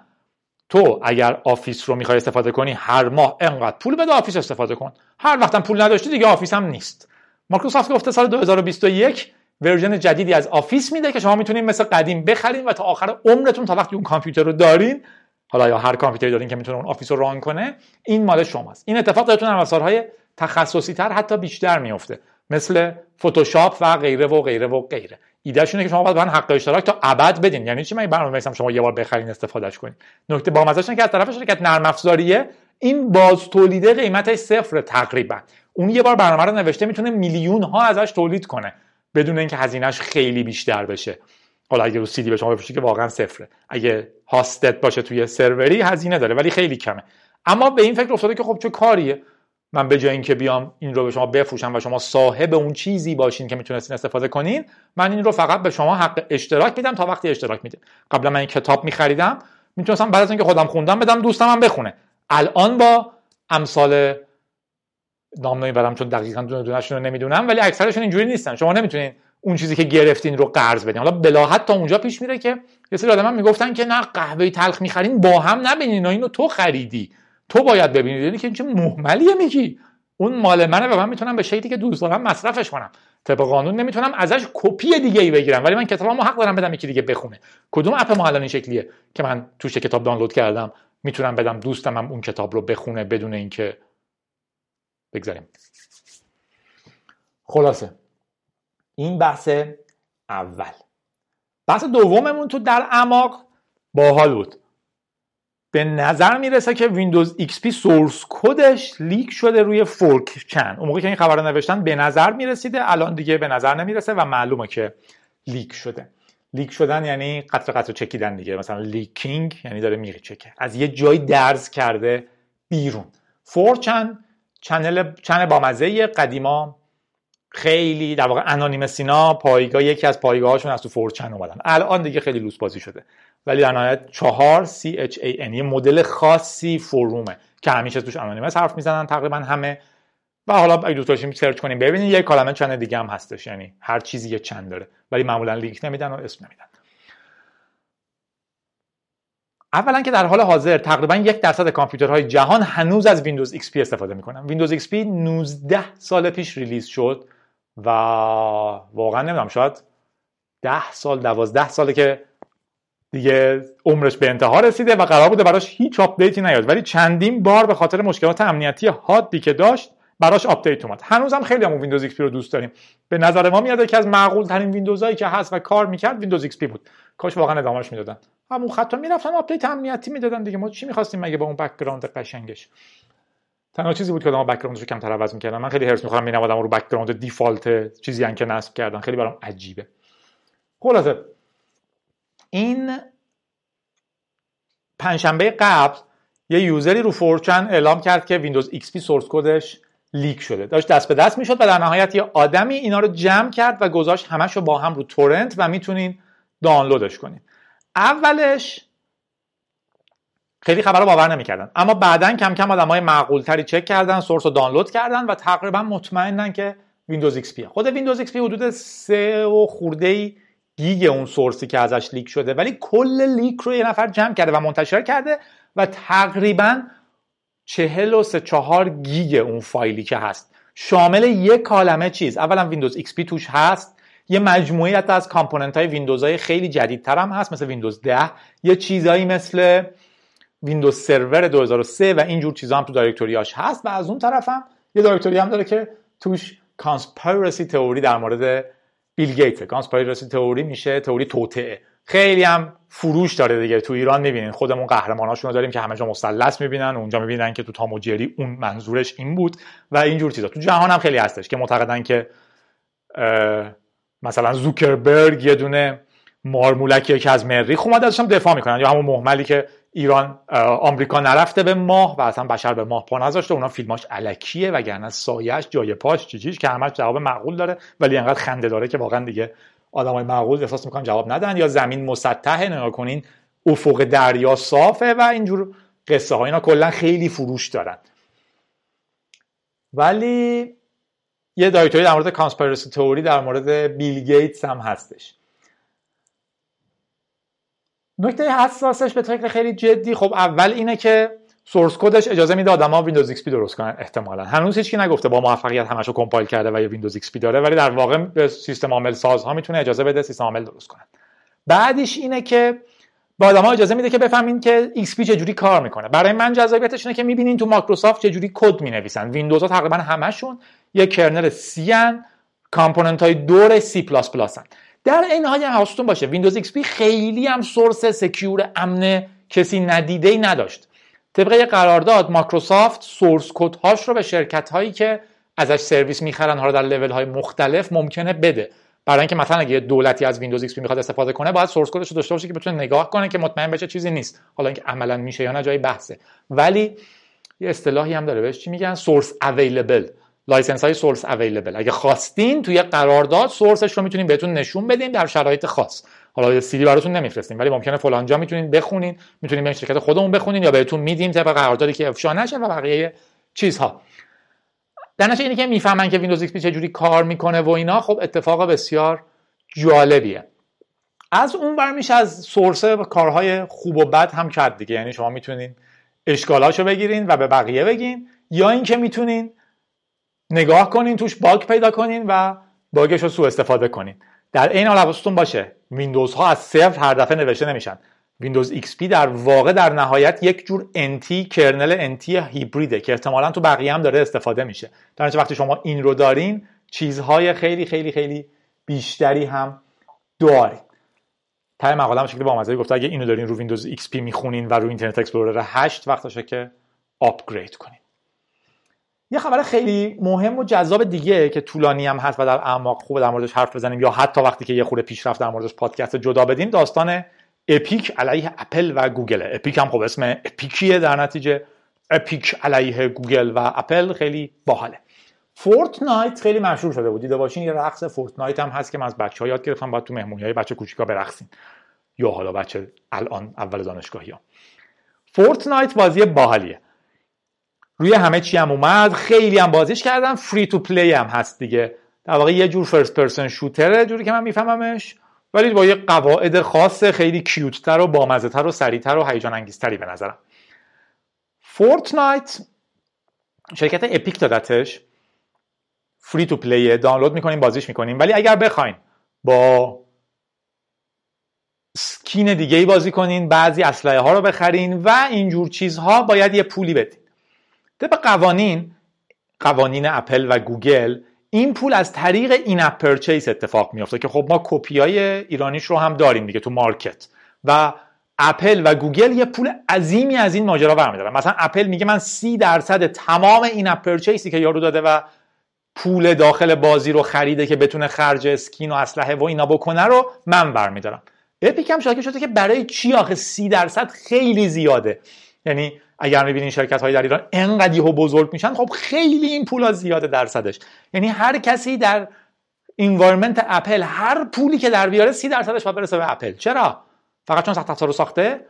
تو اگر آفیس رو می‌خوای استفاده کنی هر ماه انقدر پول بده آفیس استفاده کن. هر وقتم پول نداشتی دیگه آفیس هم نیست. مایکروسافت گفته سال 2021 version جدیدی از آفیس میده که شما می‌تونید مثل قدیم بخرین و تا آخر عمرتون تا وقتی اون کامپیوتر رو دارین حالا یا هر کامپیوتری دارین که می‌تونه اون آفیس رو run کنه این مال شماست. این اتفاق داره تو نرم تخصصی تر حتی بیشتر میفته مثل فتوشاپ و غیره و غیره و غیره. ایده‌شون اینه که شما باید حق اشتراک تا ابد بدین. یعنی چی؟ من برنامه نویسم شما یه بار بخرین استفادهش کنین. نکته با اینه که از طرف شرکت نرم افزاریه این باز تولیده قیمتش صفر تقریبا. اون یه بار برنامه رو نوشته می‌تونه میلیون ها ازش تولید کنه. بدون اینکه هزینهش خیلی بیشتر بشه. حالا اگه رو سی دی به شما بفروشه که واقعا صفره. اگه هاستت باشه توی سروری هزینه داره ولی خیلی کمه. اما به این فکر افتاده که خب چه کاریه؟ من به جای اینکه بیام این رو به شما بفروشم و شما صاحب اون چیزی باشین که می‌تونستین استفاده کنین من این رو فقط به شما حق اشتراک میدم تا وقتی اشتراک میده. قبلا من این کتاب میخریدم می‌تونستم بعد از اینکه خودم خوندم بدم دوستم هم بخونه. الان با امثال نام نمی‌برم چون دقیقا دونه رو نمی‌دونم ولی اکثرشون اینجوری نیستن. شما نمی‌تونین اون چیزی که گرفتین رو قرض بدین. حالا بلاحت تا اونجا پیش میره که یه سری آدم می‌گفتن که نه قهوه تلخ می‌خرین با هم نبینین اینو تو خریدی. تو باید ببینید یعنی که چه محملیه میگی؟ اون مال منه و من می‌تونم به شکلی که دوست دارم مصرفش کنم. طبق قانون نمی‌تونم ازش کپی دیگه ای بگیرم ولی من کتابمو حق دارم بدم یکی دیگه بخونه. کدوم app ما این شکلیه که من توش کتاب دانلود کردم می‌تونم بدم دوستم هم اون کتاب رو بخونه بدون اینکه بگذاریم. خلاصه. این بحث اول. بحث دوممون تو در اعماق باحال بود. به نظر می‌رسه که ویندوز XP source code ش leak شده روی 4chan اون موقع که این خبر رو نوشتن به نظر می‌رسیده الان دیگه به نظر نمی‌رسه و معلومه که leak شده. leak شدن یعنی قطره قطره چکیدن دیگه. مثلا leaking یعنی داره می‌چکه. از یه جایی درز کرده بیرون. 4chan channel channel با مزه قدیما خیلی در واقع anonymous اینا پایگاه یکی از پایگاهاشون از تو 4chan اومدن. الان دیگه خیلی لوس بازی شده. ولی در نهایت 4 C H A N یه مدل خاصی forum ه که همیشه توش anonymous حرف می‌زنن تقریبا همه. و حالا اگه دوست داشتیم search کنیم ببینید یه کلمه chan دیگه هم هستش. یعنی هر چیزی یه chan داره. ولی معمولا لینک نمیدن و اسم نمیدن. اولا که در حال حاضر تقریبا یک درصد کامپیوترهای جهان هنوز از ویندوز XP استفاده می‌کنن. ویندوز XP 19 سال پیش release شد. و واقعا نمی‌دونم شاید 10 سال 12 ساله که دیگه عمرش به انتها رسیده و قرار بوده براش هیچ آپدیتی نیاد. ولی چندین بار به خاطر مشکلات امنیتی حادی که داشت براش آپدیت اومد. هنوزم خیلی هم ویندوز XP رو دوست داریم. به نظر ما میاد که از معقول ترین ویندوزهایی که هست و کار می‌کرد ویندوز XP بود. کاش واقعا ادامهش می‌دادن. همون خط رو می‌رفتن آپدیت امنیتی می‌دادن دیگه. ما چی می‌خواستیم مگه با اون background قشنگش؟ تنها چیزی بود که آدم‌ها background ش رو کمتر عوض می‌کردن. من خیلی حرص می‌خورم می‌بینم آدم رو background default چیزی هم که نصب کردن. خیلی برام عجیبه. خلاصه این پنجشنبه قبل یه user ی رو 4chan اعلام کرد که ویندوز XP source code ش leak شده. داشت دست به دست می‌شد و در نهایت یه آدمی اینا رو جمع کرد و گذاشت همش رو با هم رو torrent و می‌تونین دانلودش کنین. اولش خیلی خبر رو باور نمی‌کردن. اما بعدا کم کم آدم های معقول تری چک کردن source رو دانلود کردن و تقریبا مطمئنن که ویندوز XP خود ویندوز XP حدود سه و خورده گیگ اون source ی که ازش leak شده. ولی کل leak رو یه نفر جمع کرده و منتشر کرده و تقریبا چهل و سه چهار گیگ اون فایلی که هست. شامل یک عالمه چیز. اولا ویندوز XP توش هست. یه مجموعه‌ای حتی از component های ویندوز های خیلی جدیدتر هم هست مثل ویندوز 10 یه چیزایی مثل ویندوز سرور 2003 و اینجور چیزا هم تو directory هاش هست و از اون طرف هم یه directory هم داره که توش conspiracy theory در مورد بیل گیت conspiracy theory میشه تئوری توطئه. خیلی هم فروش داره دیگه. تو ایران می‌بینین خودمون قهرماناشون رو داریم که همه جا مثلث می‌بینن اونجا می‌بینن که تو تام جری اون منظورش این بود و اینجور چیزا. تو جهان هم خیلی هستش که معتقدن که مثلا زوکربرگ یه دونه مارمولکیه که از مریخ اومده ازش دفاع می‌کنن. یا همون محملی که ایران آمریکا نرفته به ماه و اصلا بشر به ماه پا نذاشته. اونا فیلماش الکیه وگرنه سایش جای پاش چیزیش که همش جواب معقول داره ولی انقدر خنده داره که واقعا دیگه آدمای معقول احساس می‌کنن جواب ندن. یا زمین مسطحه نگاه کنین افق دریا صافه و اینجور قصه ها اینا کلا خیلی فروش دارن. ولی یه directory در مورد conspiracy theory در مورد بیل گیتس هم هستش. نکته حساسش به طریق خیلی جدی خب اول اینه که source code ش اجازه میده آدما ویندوز XP درست کنن احتمالا. هنوز هیچی نگفته با موفقیت همشو compile کرده و یه ویندوز XP داره ولی در واقع به سیستم عامل سازها می‌تونه اجازه بده سیستم عامل درست کنن. بعدش اینه که به آدما اجازه میده که بفهمین که XP چجوری کار می‌کنه. برای من جذابیتش اینه که می‌بینین تو مایکروسافت چجوری کد می‌نویسن. ویندوز ها تقریبا همشون یه kernel C ان component های دور C++ ان در این حال حواستون باشه. ویندوز XP خیلی هم source secure امن کسی ندیده ای نداشت. طبق قرارداد مایکروسافت source code هاش رو به شرکت هایی که ازش سرویس می‌خرن حالا در لول های مختلف ممکنه بده. برای اینکه مثلا اگه دولتی از ویندوز XP می‌خواد استفاده کنه باید source code ش رو داشته باشه که بتونه نگاه کنه که مطمئن بشه چیزی نیست. حالا اینکه عملا میشه یا نه جای بحثه. ولی یه اصطلاحی هم داره. بهش چی میگن؟ source available license های source available اگه خواستین توی قرارداد source ش رو می‌تونیم بهتون نشون بدیم در شرایط خاص. حالا سیدی براتون نمیفرستیم ولی ممکنه فلان جا می‌تونین بخونین می‌تونین بیاین شرکت خودمون بخونین یا بهتون میدیم طبق قراردادی که افشا نشه و بقیه چیزها. در نتیجه اینی که می‌فهمن که ویندوز XP چجوری کار می‌کنه و اینا خب اتفاق بسیار جالبیه. از اون ور میشه از source کارهای خوب و بد هم کرد دیگه. یعنی شما می‌تونین اشکالاشو بگیرین و به بقیه بگین یا اینکه می‌تونین نگاه کنین توش bug پیدا کنین و bug ش رو سوء استفاده کنین. در این حال حواستون باشه ویندوز ها از صفر هر دفعه نوشته نمیشن. ویندوز XP در واقع در نهایت یک جور NT kernel NT hybrid ه که احتمالا تو بقیه هم داره استفاده میشه. در وقتی شما این رو دارین چیزهای خیلی خیلی خیلی بیشتری هم دارین. ته مقاله به شکلی با مزه گفته اگه اینو دارین رو ویندوز XP می‌خونین و رو اینترنت اکسپلورر 8 وقتشه که upgrade کنین. یه خبر خیلی مهم و جذاب دیگه که طولانی هم هست و در اعماق خوب در موردش حرف بزنیم یا حتی وقتی که یه خورده پیشرفت در موردش پادکست جدا بدیم داستان اپیک علیه اپل و گوگل. اپیک هم خب اسم epic یه در نتیجه. اپیک علیه گوگل و اپل خیلی باحاله. فورتنایت خیلی مشهور شده بود. دیده باشین یه رقص فورتنایت هم هست که من از بچه ها یاد گرفتم باید تو مهمونی های بچه کوچیکا برقصین یا حالا بچه الان اول دانشگاهی ها فورتنایت بازی باحالیه. روی همه چی هم اومد. خیلی هم بازیش کردم. free to play هم هست دیگه. در واقع یه جور first person shooter ه جوری که من میفهممش. ولی با یه قواعد خاص خیلی cute تر و بامزهتر و سریعتر و هیجان انگیزتری به نظرم. فورتنایت شرکت اپیک دادتش. free to play دانلود می‌کنیم بازیش می‌کنیم. ولی اگر بخواین با skin دیگه ای بازی کنین بعضی اسلحه ها رو بخرین و اینجور چیزها باید یه پولی بدین. طبق قوانین قوانین اپل و گوگل این پول از طریق in-app purchase اتفاق میافته که خب ما کپی های ایرانیش رو هم داریم دیگه تو market. و اپل و گوگل یه پول عظیمی از این ماجرا برمیدارن. مثلا اپل میگه من سی درصد تمام in-app purchase ی که یارو داده و پول داخل بازی رو خریده که بتونه خرج skin و اسلحه و اینا بکنه رو من برمیدارم. اپیک هم شاکی شده که برای چی آخه سی درصد خیلی زیاده. یعنی اگر می‌بینین شرکت های در ایران انقدر و بزرگ میشن خب خیلی این پولا زیاده درصدش. یعنی هر کسی در environment اپل هر پولی که در بیاره سی درصدش باید برسه به اپل چرا؟ فقط چون سخت رو ساخته؟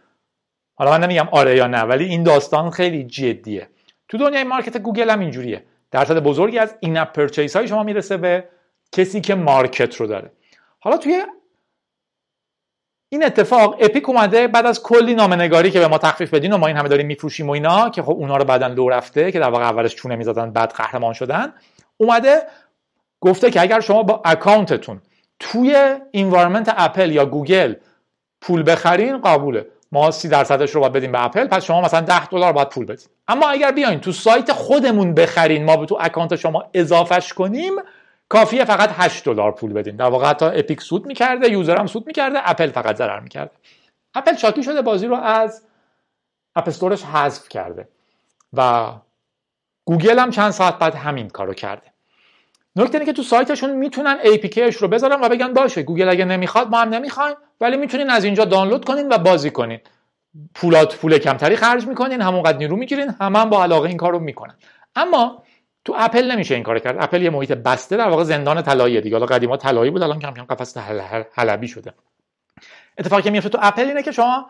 حالا من نمیگم آره یا نه ولی این داستان خیلی جدیه. تو دنیای market گوگل هم اینجوریه. درصد بزرگی از in-app purchase های شما می‌رسه به کسی که market رو داره. حالا توی این اتفاق اپیک اومده بعد از کلی نامه‌نگاری که به ما تخفیف بدین و ما این همه داریم میفروشیم و اینا که خب اونا رو بعدا لو رفته که در واقع اولش چونه می‌زدن بعد قهرمان شدن. اومده گفته که اگر شما با account تون توی environment اپل یا گوگل پول بخرین قبوله. ما سی درصدش رو باید بدیم به اپل پس شما مثلا 10 دلار باید پول بدین. اما اگر بیاین تو سایت خودمون بخرین ما به تو account شما اضافهش کنیم کافیه فقط 8 دلار پول بدین. در واقع حتی اپیک سود می‌کرده user هم سود می‌کرده اپل فقط ضرر می‌کرده. اپل شاکی شده بازی رو از App Store ش حذف کرده و گوگل هم چند ساعت بعد همین کارو کرده. نکته اینه که تو سایتشون می‌تونن APK ش رو بذارن و بگن باشه گوگل اگه نمی‌خواد ما هم نمی‌خوایم ولی می‌تونین از اینجا دانلود کنین و بازی کنین. پولات پول کمتری خرج می‌کنین همونقدر نیرو می‌گیرین همه هم با علاقه این کار رو می‌کنن. اما تو اپل نمیشه این کار کرد. اپل یه محیط بسته در واقع زندان طلایی دیگه. حالا قدیما طلایی بود الان کم کم قفس حلبی شده. اتفاقی که میفته تو اپل اینه که شما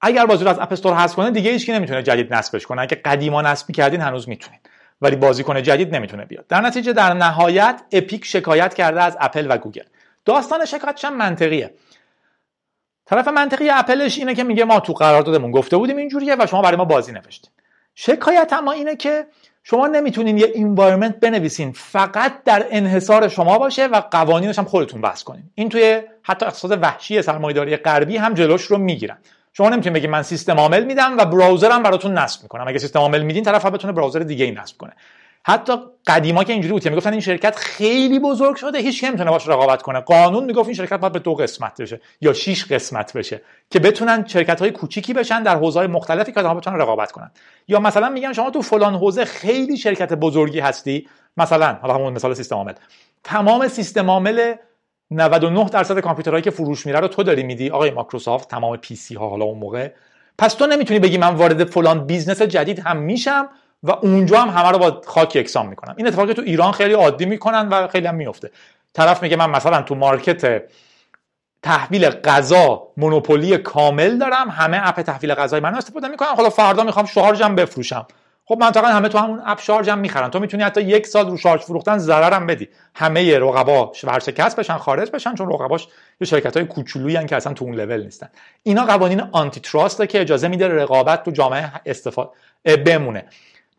اگر بازی رو از App Store حذف کنه دیگه هیچکی نمی‌تونه جدید نصبش کنه. اگه قدیما نصب کردین هنوز می‌تونین. ولی بازیکن جدید نمی‌تونه بیاد. در نتیجه در نهایت اپیک شکایت کرده از اپل و گوگل. داستان شکایتش هم منطقیه. طرف منطقی اپلش اینه که میگه ما تو قراردادمون گفته بودیم اینجوریه و شما برای ما بازی نوشتین. شکایت اما اینه که شما نمی‌تونین یه environment بنویسین. فقط در انحصار شما باشه و قوانینش هم خودتون وضع کنین. این توی حتی اقتصاد وحشی سرمایه‌داری غربی هم جلوش رو می‌گیرن. شما نمی‌تونید بگید من سیستم عامل میدم و براوزرم براتون نصب می‌کنم. اگه سیستم عامل میدین طرف بتونه براوزر دیگه ای نصب کنه. حتی قدیما که اینجوری بود می‌گفتن این شرکت خیلی بزرگ شده هیچ نمی‌تونه باش رقابت کنه. قانون می‌گفت این شرکت باید به دو قسمت بشه یا شش قسمت بشه که بتونن شرکت های کوچیکی بشن در حوزه های مختلفی که بتونن رقابت کنن. یا مثلا میگن شما تو فلان حوزه خیلی شرکت بزرگی هستی. مثلا حالا همون مثال سیستم عامل. تمام سیستم عامل 99 درصد کامپیوترهایی که فروش میره رو تو داری میدی آقای مایکروسافت تمام PC ها حالا اون موقع. پس تو نمی‌تونی بگی من وارد فلان business جدید هم میشم. و اونجا هم همه رو با خاک یکسان می‌کنم. این اتفاقی تو ایران خیلی عادی می‌کنن و خیلی هم میفته طرف میگه من مثلا تو market تحویل غذا monopoly کامل دارم همه app تحویل غذای من استفاده می‌کنم حالا فردا می‌خوام شارژم بفروشم. خب منطقا همه تو همون app شارژ هم می‌خرن. تو می‌تونی حتی یک سال رو شارژ فروختن ضررم بدی. همه رقبا ورشکست بشن خارج بشن چون رقباش یه شرکت های کوچولویی که اصلا تو اون لول نیستن. اینا قوانین antitrust که اجازه میده رقابت تو جامعه استفاده بمونه.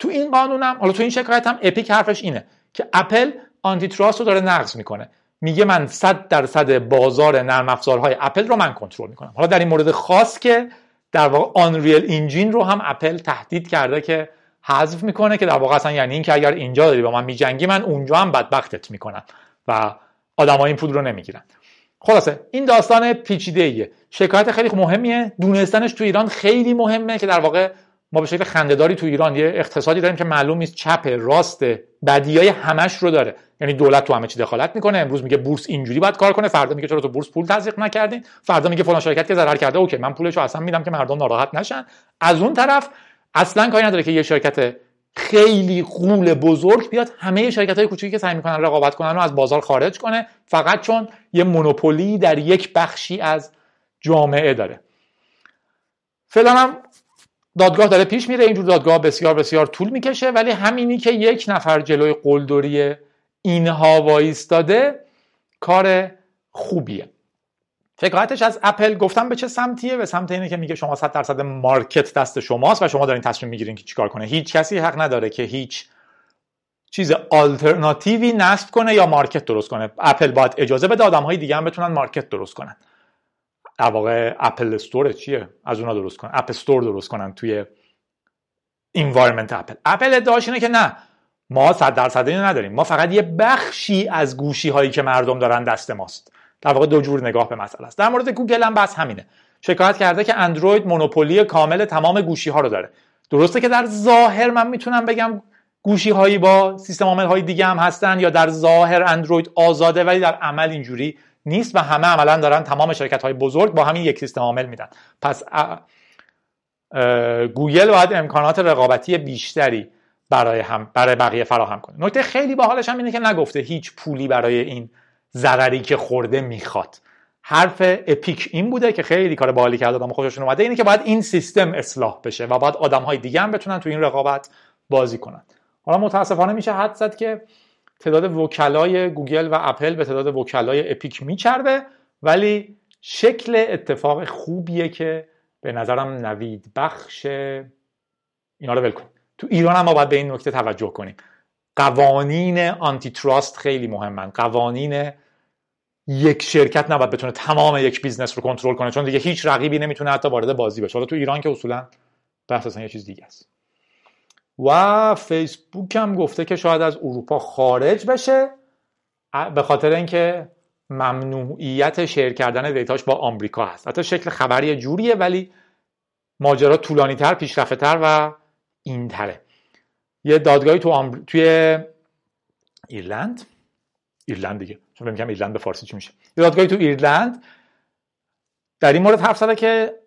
تو این قانونم حالا تو این شکایت هم اپیک حرفش اینه که اپل antitrust رو داره نقض می‌کنه. میگه من 100 درصد بازار نرم افزارهای اپل رو من کنترل می‌کنم. حالا در این مورد خاص که در واقع Unreal Engine رو هم اپل تهدید کرده که حذف می‌کنه که در واقع اصلا یعنی این که اگر اینجا داری با من میجنگی من اونجا هم بدبختت می‌کنم و آدمای این پول رو نمی‌گیرن. خلاصه این داستان پیچیده ایه شکایت خیلی مهمیه. دونستنش تو ایران خیلی مهمه که در واقع ما به شکل خندهداری تو ایران یه اقتصادی داریم که معلوم نیست چپ راست بدیای همش رو داره. یعنی دولت تو همه چی دخالت می‌کنه. امروز میگه بورس اینجوری باید کار کنه. فردا میگه چرا تو بورس پول تزریق نکردین؟ فردا میگه فلان شرکت که ضرر کرده. اوکی من پولشو اصلا میدم که مردم ناراحت نشن. از اون طرف اصلا کاری نداره که یه شرکت خیلی قول بزرگ بیاد. همه شرکت های کوچیکی که سعی می‌کنن رقابت کنن رو از بازار خارج کنه. فقط چون یه مونوپولی در یک بخشی از جامعه داره. فعلا دادگاه داره پیش میره اینجور دادگاه بسیار بسیار طول می‌کشه ولی همینی که یک نفر جلوی قلدری اینها وایستاده کار خوبیه. شکایتش از اپل گفتم به چه سمتیه؟ به سمت اینه که میگه شما 100 درصد market دست شماست و شما دارین تصمیم می‌گیرین که چیکار کنه. هیچ کسی حق نداره که هیچ چیز آلترناتیوی نصب کنه یا market درست کنه. اپل باید اجازه بده آدم های دیگه هم بتونن market درست کنن. در واقع App Store چیه؟ از اونا درست کنن. App Store درست کنن توی environment اپل اپل ادعاش اینه که نه ما 100 درصد اینو نداریم. ما فقط یه بخشی از گوشی هایی که مردم دارن دست ماست. در واقع دو جور نگاه به مسئله است. در مورد گوگل هم بحث همینه. شکایت کرده که اندروید monopoly کامل تمام گوشی ها رو داره. درسته که در ظاهر من می‌تونم بگم گوشی هایی با سیستم عامل های دیگه هم هستن یا در ظاهر اندروید آزاده ولی در عمل اینجوری نیست و همه عملا دارن تمام شرکت های بزرگ با همین یک سیستم عامل میدن. پس گوگل باید امکانات رقابتی بیشتری برای هم برای بقیه فراهم کنه. نکته خیلی باحالش هم اینه که نگفته هیچ پولی برای این ضرری که خورده می‌خواد. حرف اپیک این بوده که خیلی کار باحالی کرده آدم خوششون اومده اینه که باید این سیستم اصلاح بشه و باید آدم های دیگه هم بتونن تو این رقابت بازی کنن. حالا متاسفانه میشه حدس زد که تعداد وکلای گوگل و اپل به تعداد وکلای اپیک میچربه ولی شکل اتفاق خوبیه که به نظرم نوید بخش اینا رو ول تو ایران هم ما باید به این نکته توجه کنیم. قوانین antitrust خیلی مهمن. قوانین یک شرکت نباید بتونه تمام یک business رو کنترل کنه چون دیگه هیچ رقیبی نمی‌تونه حتی وارد بازی بشه. حالا تو ایران که اصولا بحث اصلا یه چیز دیگه است. و فیسبوک هم گفته که شاید از اروپا خارج بشه به خاطر اینکه ممنوعیت share کردن data ش با آمریکا هست. حتی شکل خبری جوریه ولی ماجرا طولانی تر پیشرفته تر و این تره یه دادگاهی تو توی ایرلند. ایرلند دیگه. چون میگم ایرلند به فارسی چی میشه. یه دادگاهی تو ایرلند. در این مورد حرف زده که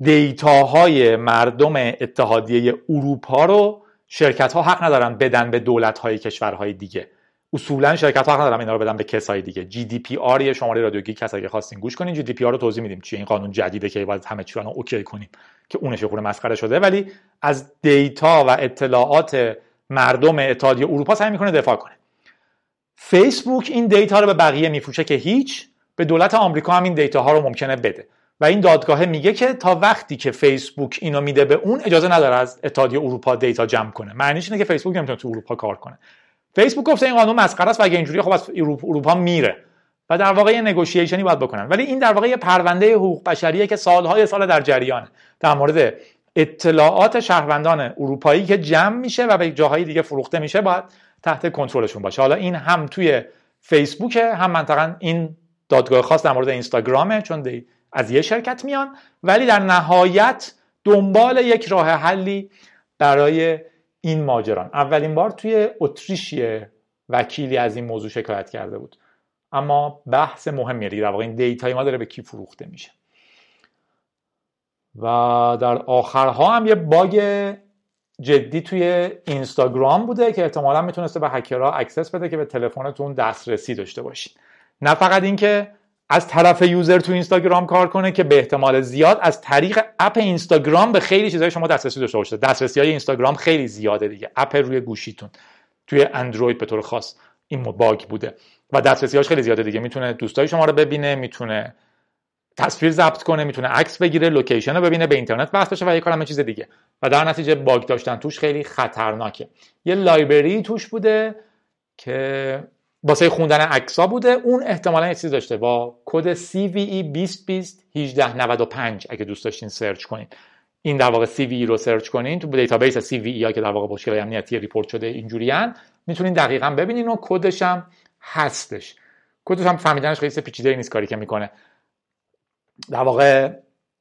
data های مردم اتحادیه اروپا رو شرکت ها حق ندارن بدن به دولت های کشورهای دیگه. اصولا شرکت ها حق ندارن اینا رو بدن به کسای دیگه. GDPR یه شماره رادیوگیک کسایی که خواستین گوش کنین GDPR رو توضیح میدیم چیه. این قانون جدیده که باید همه چی رو OK کنیم که اونش خورده مسخره شده. ولی از data و اطلاعات مردم اتحادیه اروپا سعی می‌کنه دفاع کنه. فیسبوک این data رو به بقیه میفروشه که هیچ. به دولت آمریکا هم این data ها رو ممکنه بده. و این دادگاه میگه که تا وقتی که فیسبوک اینو میده به اون اجازه نداره از اتحادیه اروپا data جمع کنه. معنیش اینه که فیسبوک نمی‌تونه تو اروپا کار کنه. فیسبوک گفته این قانون مسخره است و اگه اینجوری خب از اروپا میره. و در واقع یه negotiation ی باید بکنن. ولی این در واقع یه پرونده حقوق بشریه که سالهای سال در جریانه. در مورد اطلاعات شهروندان اروپایی که جمع میشه و به جاهای دیگه فروخته میشه باید تحت کنترلشون باشه. حالا این هم توی فیسبوک هم منطقا این دادگاه خاص در مورد اینستاگرامه چون از یه شرکت میان ولی در نهایت دنبال یک راه حلی برای این ماجران. اولین بار توی اتریش وکیلی از این موضوع شکایت کرده بود. اما بحث مهمیه دیگه در واقع این دیتای ما داره به کی فروخته میشه. و در آخرها هم یه bug جدی توی اینستاگرام بوده که احتمالا می‌تونسته به هکرها access بده که به تلفنتون دسترسی داشته باشید نه فقط اینکه از طرف user تو اینستاگرام کار کنه که به احتمال زیاد از طریق app اینستاگرام به خیلی چیزهای شما دسترسی داشته باشید دسترسی های اینستاگرام خیلی زیاده دیگه. app روی گوشیتون. توی اندروید به طور خاص. این bug بوده. و دسترسیاش خیلی زیاده دیگه. می‌تونه دوستای شما رو ببینه می‌تونه تصویر ضبط کنه می‌تونه عکس بگیره location رو ببینه به اینترنت وصل بشه و یه کارم چیز دیگه. و در نتیجه bug داشتن توش خیلی خطرناکه. یه library توش بوده که واسه خوندن عکسا بوده. اون احتمالا یه چیز داشته. با کد CVE 2020 1895 اگه دوست داشتین search کنین. این در واقع CVE رو search کنین. تو database CVE ها که در واقع مشکل امنیتی report شده اینجوریان می‌تونین دقیقا ببینین و کدش هم هستش. کدش هم فهمیدنش خیلی پیچیده نیست کاری که می‌کنه. در واقع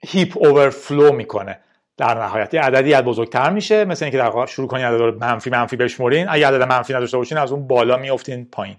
heap overflow می‌کنه. در نهایت یه عددی از بزرگتر میشه. مثل اینکه در شروع کنین عدد رو منفی منفی بشمرین. اگه عدد منفی نداشته باشین از اون بالا میافتین پایین.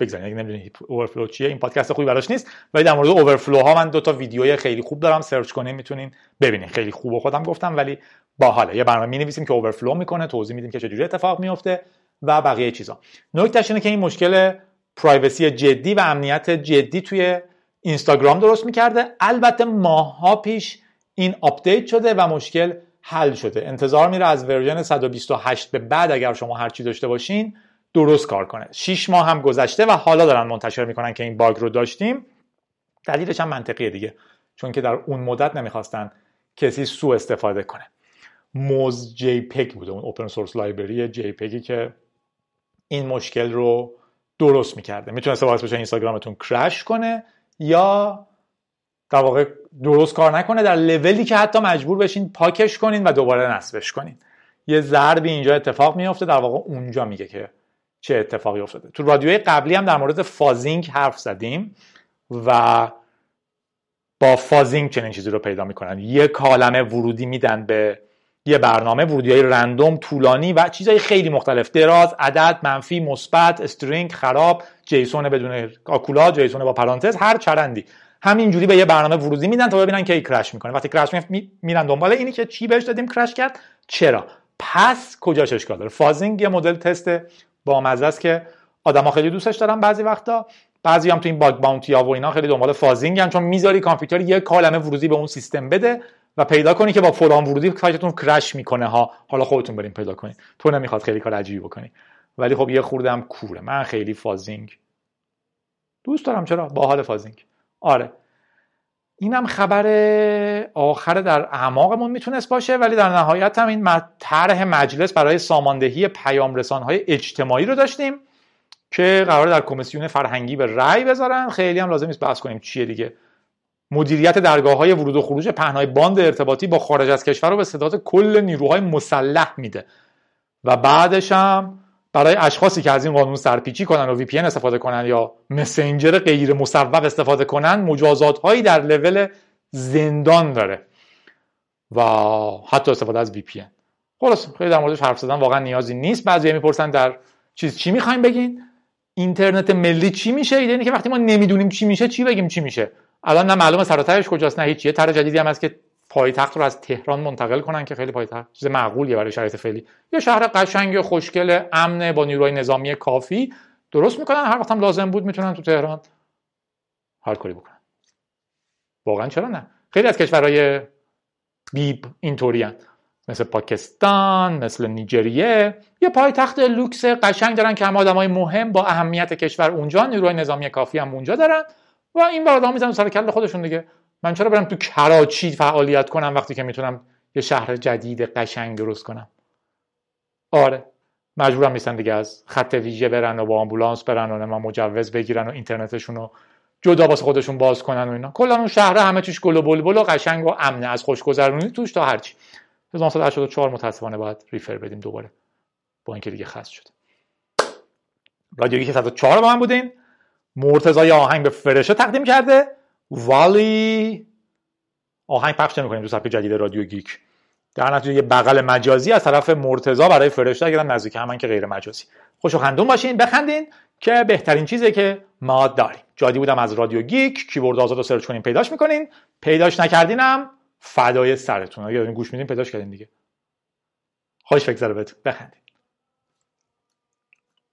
بگذارین اگه نمی‌دونید overflow چیه این پادکست خوبی براش نیست. ولی در مورد overflow ها من دو تا ویدیوی خیلی خوب دارم search کنین می‌تونین ببینین. خیلی خوب خودم گفتم ولی باحاله یه برنامه می‌نویسیم که overflow می‌کنه توضیح میدیم که چجوری اتفاق میفته و بقیه چیزا. نکتهش اینه که این مشکل privacy جدی و امنیت جدی توی اینستاگرام درست می‌کرده. البته ماها پیش این update شده و مشکل حل شده. انتظار میره از version 128 به بعد اگر شما هر چی داشته باشین درست کار کنه. 6 ماه هم گذشته و حالا دارن منتشر می‌کنن که این bug رو داشتیم. دلیلش هم منطقیه دیگه چون که در اون مدت نمی‌خواستن کسی سو استفاده کنه. موز جی پگ بوده اون اوپن سورس لایبرری جی پگی که این مشکل رو درست می‌کرده. می‌تونه باعث بشه اینستاگرامتون کرش کنه یا در واقع درست کار نکنه در لولی که حتی مجبور بشین پاکش کنین و دوباره نصبش کنین. یه ضربی اینجا اتفاق میفته در واقع اونجا میگه که چه اتفاقی افتاده. تو رادیوی قبلی هم در مورد فازینگ حرف زدیم و با فازینگ چنین چیزی رو پیدا می‌کنن. یه کالمه ورودی میدن به یه برنامه ورودی های رندوم طولانی و چیزهای خیلی مختلف. دراز عدد منفی مثبت استرینگ خراب جیسون بدون آکولا جیسون با پرانتز هر چرندی. همینجوری به یه برنامه ورودی میدن تا ببینن که ای کرش می‌کنه. وقتی کرش می... میرن دنبال اینی که چی بهش دادیم کرش کرد؟ چرا؟ پس کجاش اشکال داره؟ فازینگ یه مدل تست با مزه است که آدما خیلی دوستش دارن بعضی وقتا. بعضی هم تو این باگ باونتی ها و اینا خیلی دنبال فازینگ هم چون می‌ذاری کامپیوتر یه کالمه ورودی به اون سیستم بده و پیدا کنی که با فلان ورودی سایتتون کرش می‌کنه ها. حالا خودتون بریم پیدا کنید تو نمی‌خواد خیلی کار عجیبی بکنی. ولی خب یه خورده هم کوره. من خیلی فازینگ دوست دارم. چرا؟ با حال فازینگ. آره. اینم خبر آخر در اعماقمون می‌تونست باشه ولی در نهایت هم این طرح مجلس برای ساماندهی پیام های اجتماعی رو داشتیم که قرار در کمیسیون فرهنگی به رأی بذارن. خیلی هم لازم نیست بحث کنیم چیه دیگه. مدیریت درگاه های ورود و خروج پهنای باند ارتباطی با خارج از کشور رو به ستاد کل نیروهای مسلح میده. و بعدش هم برای اشخاصی که از این قانون سرپیچی کنن و V استفاده کنن یا مسنجر غیر مصوب استفاده کنن مجازات هایی در لول زندان داره و حتی استفاده از VP خلاص خیلی در موردش حرف زدن واقعا نیازی نیست. بعضی می‌پرسن در چیز چی می‌خوایم بگین؟ اینترنت ملی چی میشه؟ اینه که وقتی ما نمی‌دونیم چی میشه چی بگیم چی میشه؟ الان نه معلومه سر کجاست نه هیچیه. طرح جدیدی هم هست که پایتخت رو از تهران منتقل کنن که خیلی پایتخت چیز معقولیه برای شرایط فعلی. یه شهر قشنگ و خوشگل امن با نیروی نظامی کافی درست می‌کنن. هر وقت هم لازم بود می‌تونن تو تهران هر کاری بکنن. واقعا چرا نه؟ خیلی از کشورهای بیب اینطوری مثل پاکستان مثل نیجریه. یه پایتخت لوکس قشنگ دارن که هم آدمای مهم با اهمیت کشور اونجا نیروی نظامی کافی هم اونجا دارن و این برادرها می‌زنن سر کله خودشون دیگه. من چرا برم تو کراچی فعالیت کنم وقتی که می‌تونم یه شهر جدید قشنگ درست کنم؟ آره مجبورم نیستن دیگه از خط ویژه برن و با آمبولانس برن و مجوز بگیرن و اینترنتشون رو جدا واسه خودشون باز کنن و اینا. کلا اون شهر همه چیش گل و بلبل و قشنگ و امنه از خوشگذرونی توش تا هرچی. 1984 متاسفانه باید ریفر بدیم دوباره با اینکه دیگه خست شد. رادیو 104 با من بودین. مرتضی آهنگ به فرشه تقدیم کرده. ولی آهنگ پخش نمی‌کنیم تو صفحه جدید رادیو گیک. در نتیجه یه بغل مجازی از طرف مرتضا برای فرشته اگرم نزدیک همن که غیر مجازی. خوش و خندون باشین. بخندین که بهترین چیزه که ما داریم. جادی بودم از رادیو گیک. کیبورد آزاد رو search کنین پیداش می‌کنین. پیداش نکردینم فدای سرتون. اگه گوش میدین پیداش کردین دیگه. خوش بگذره بهتون بخندین.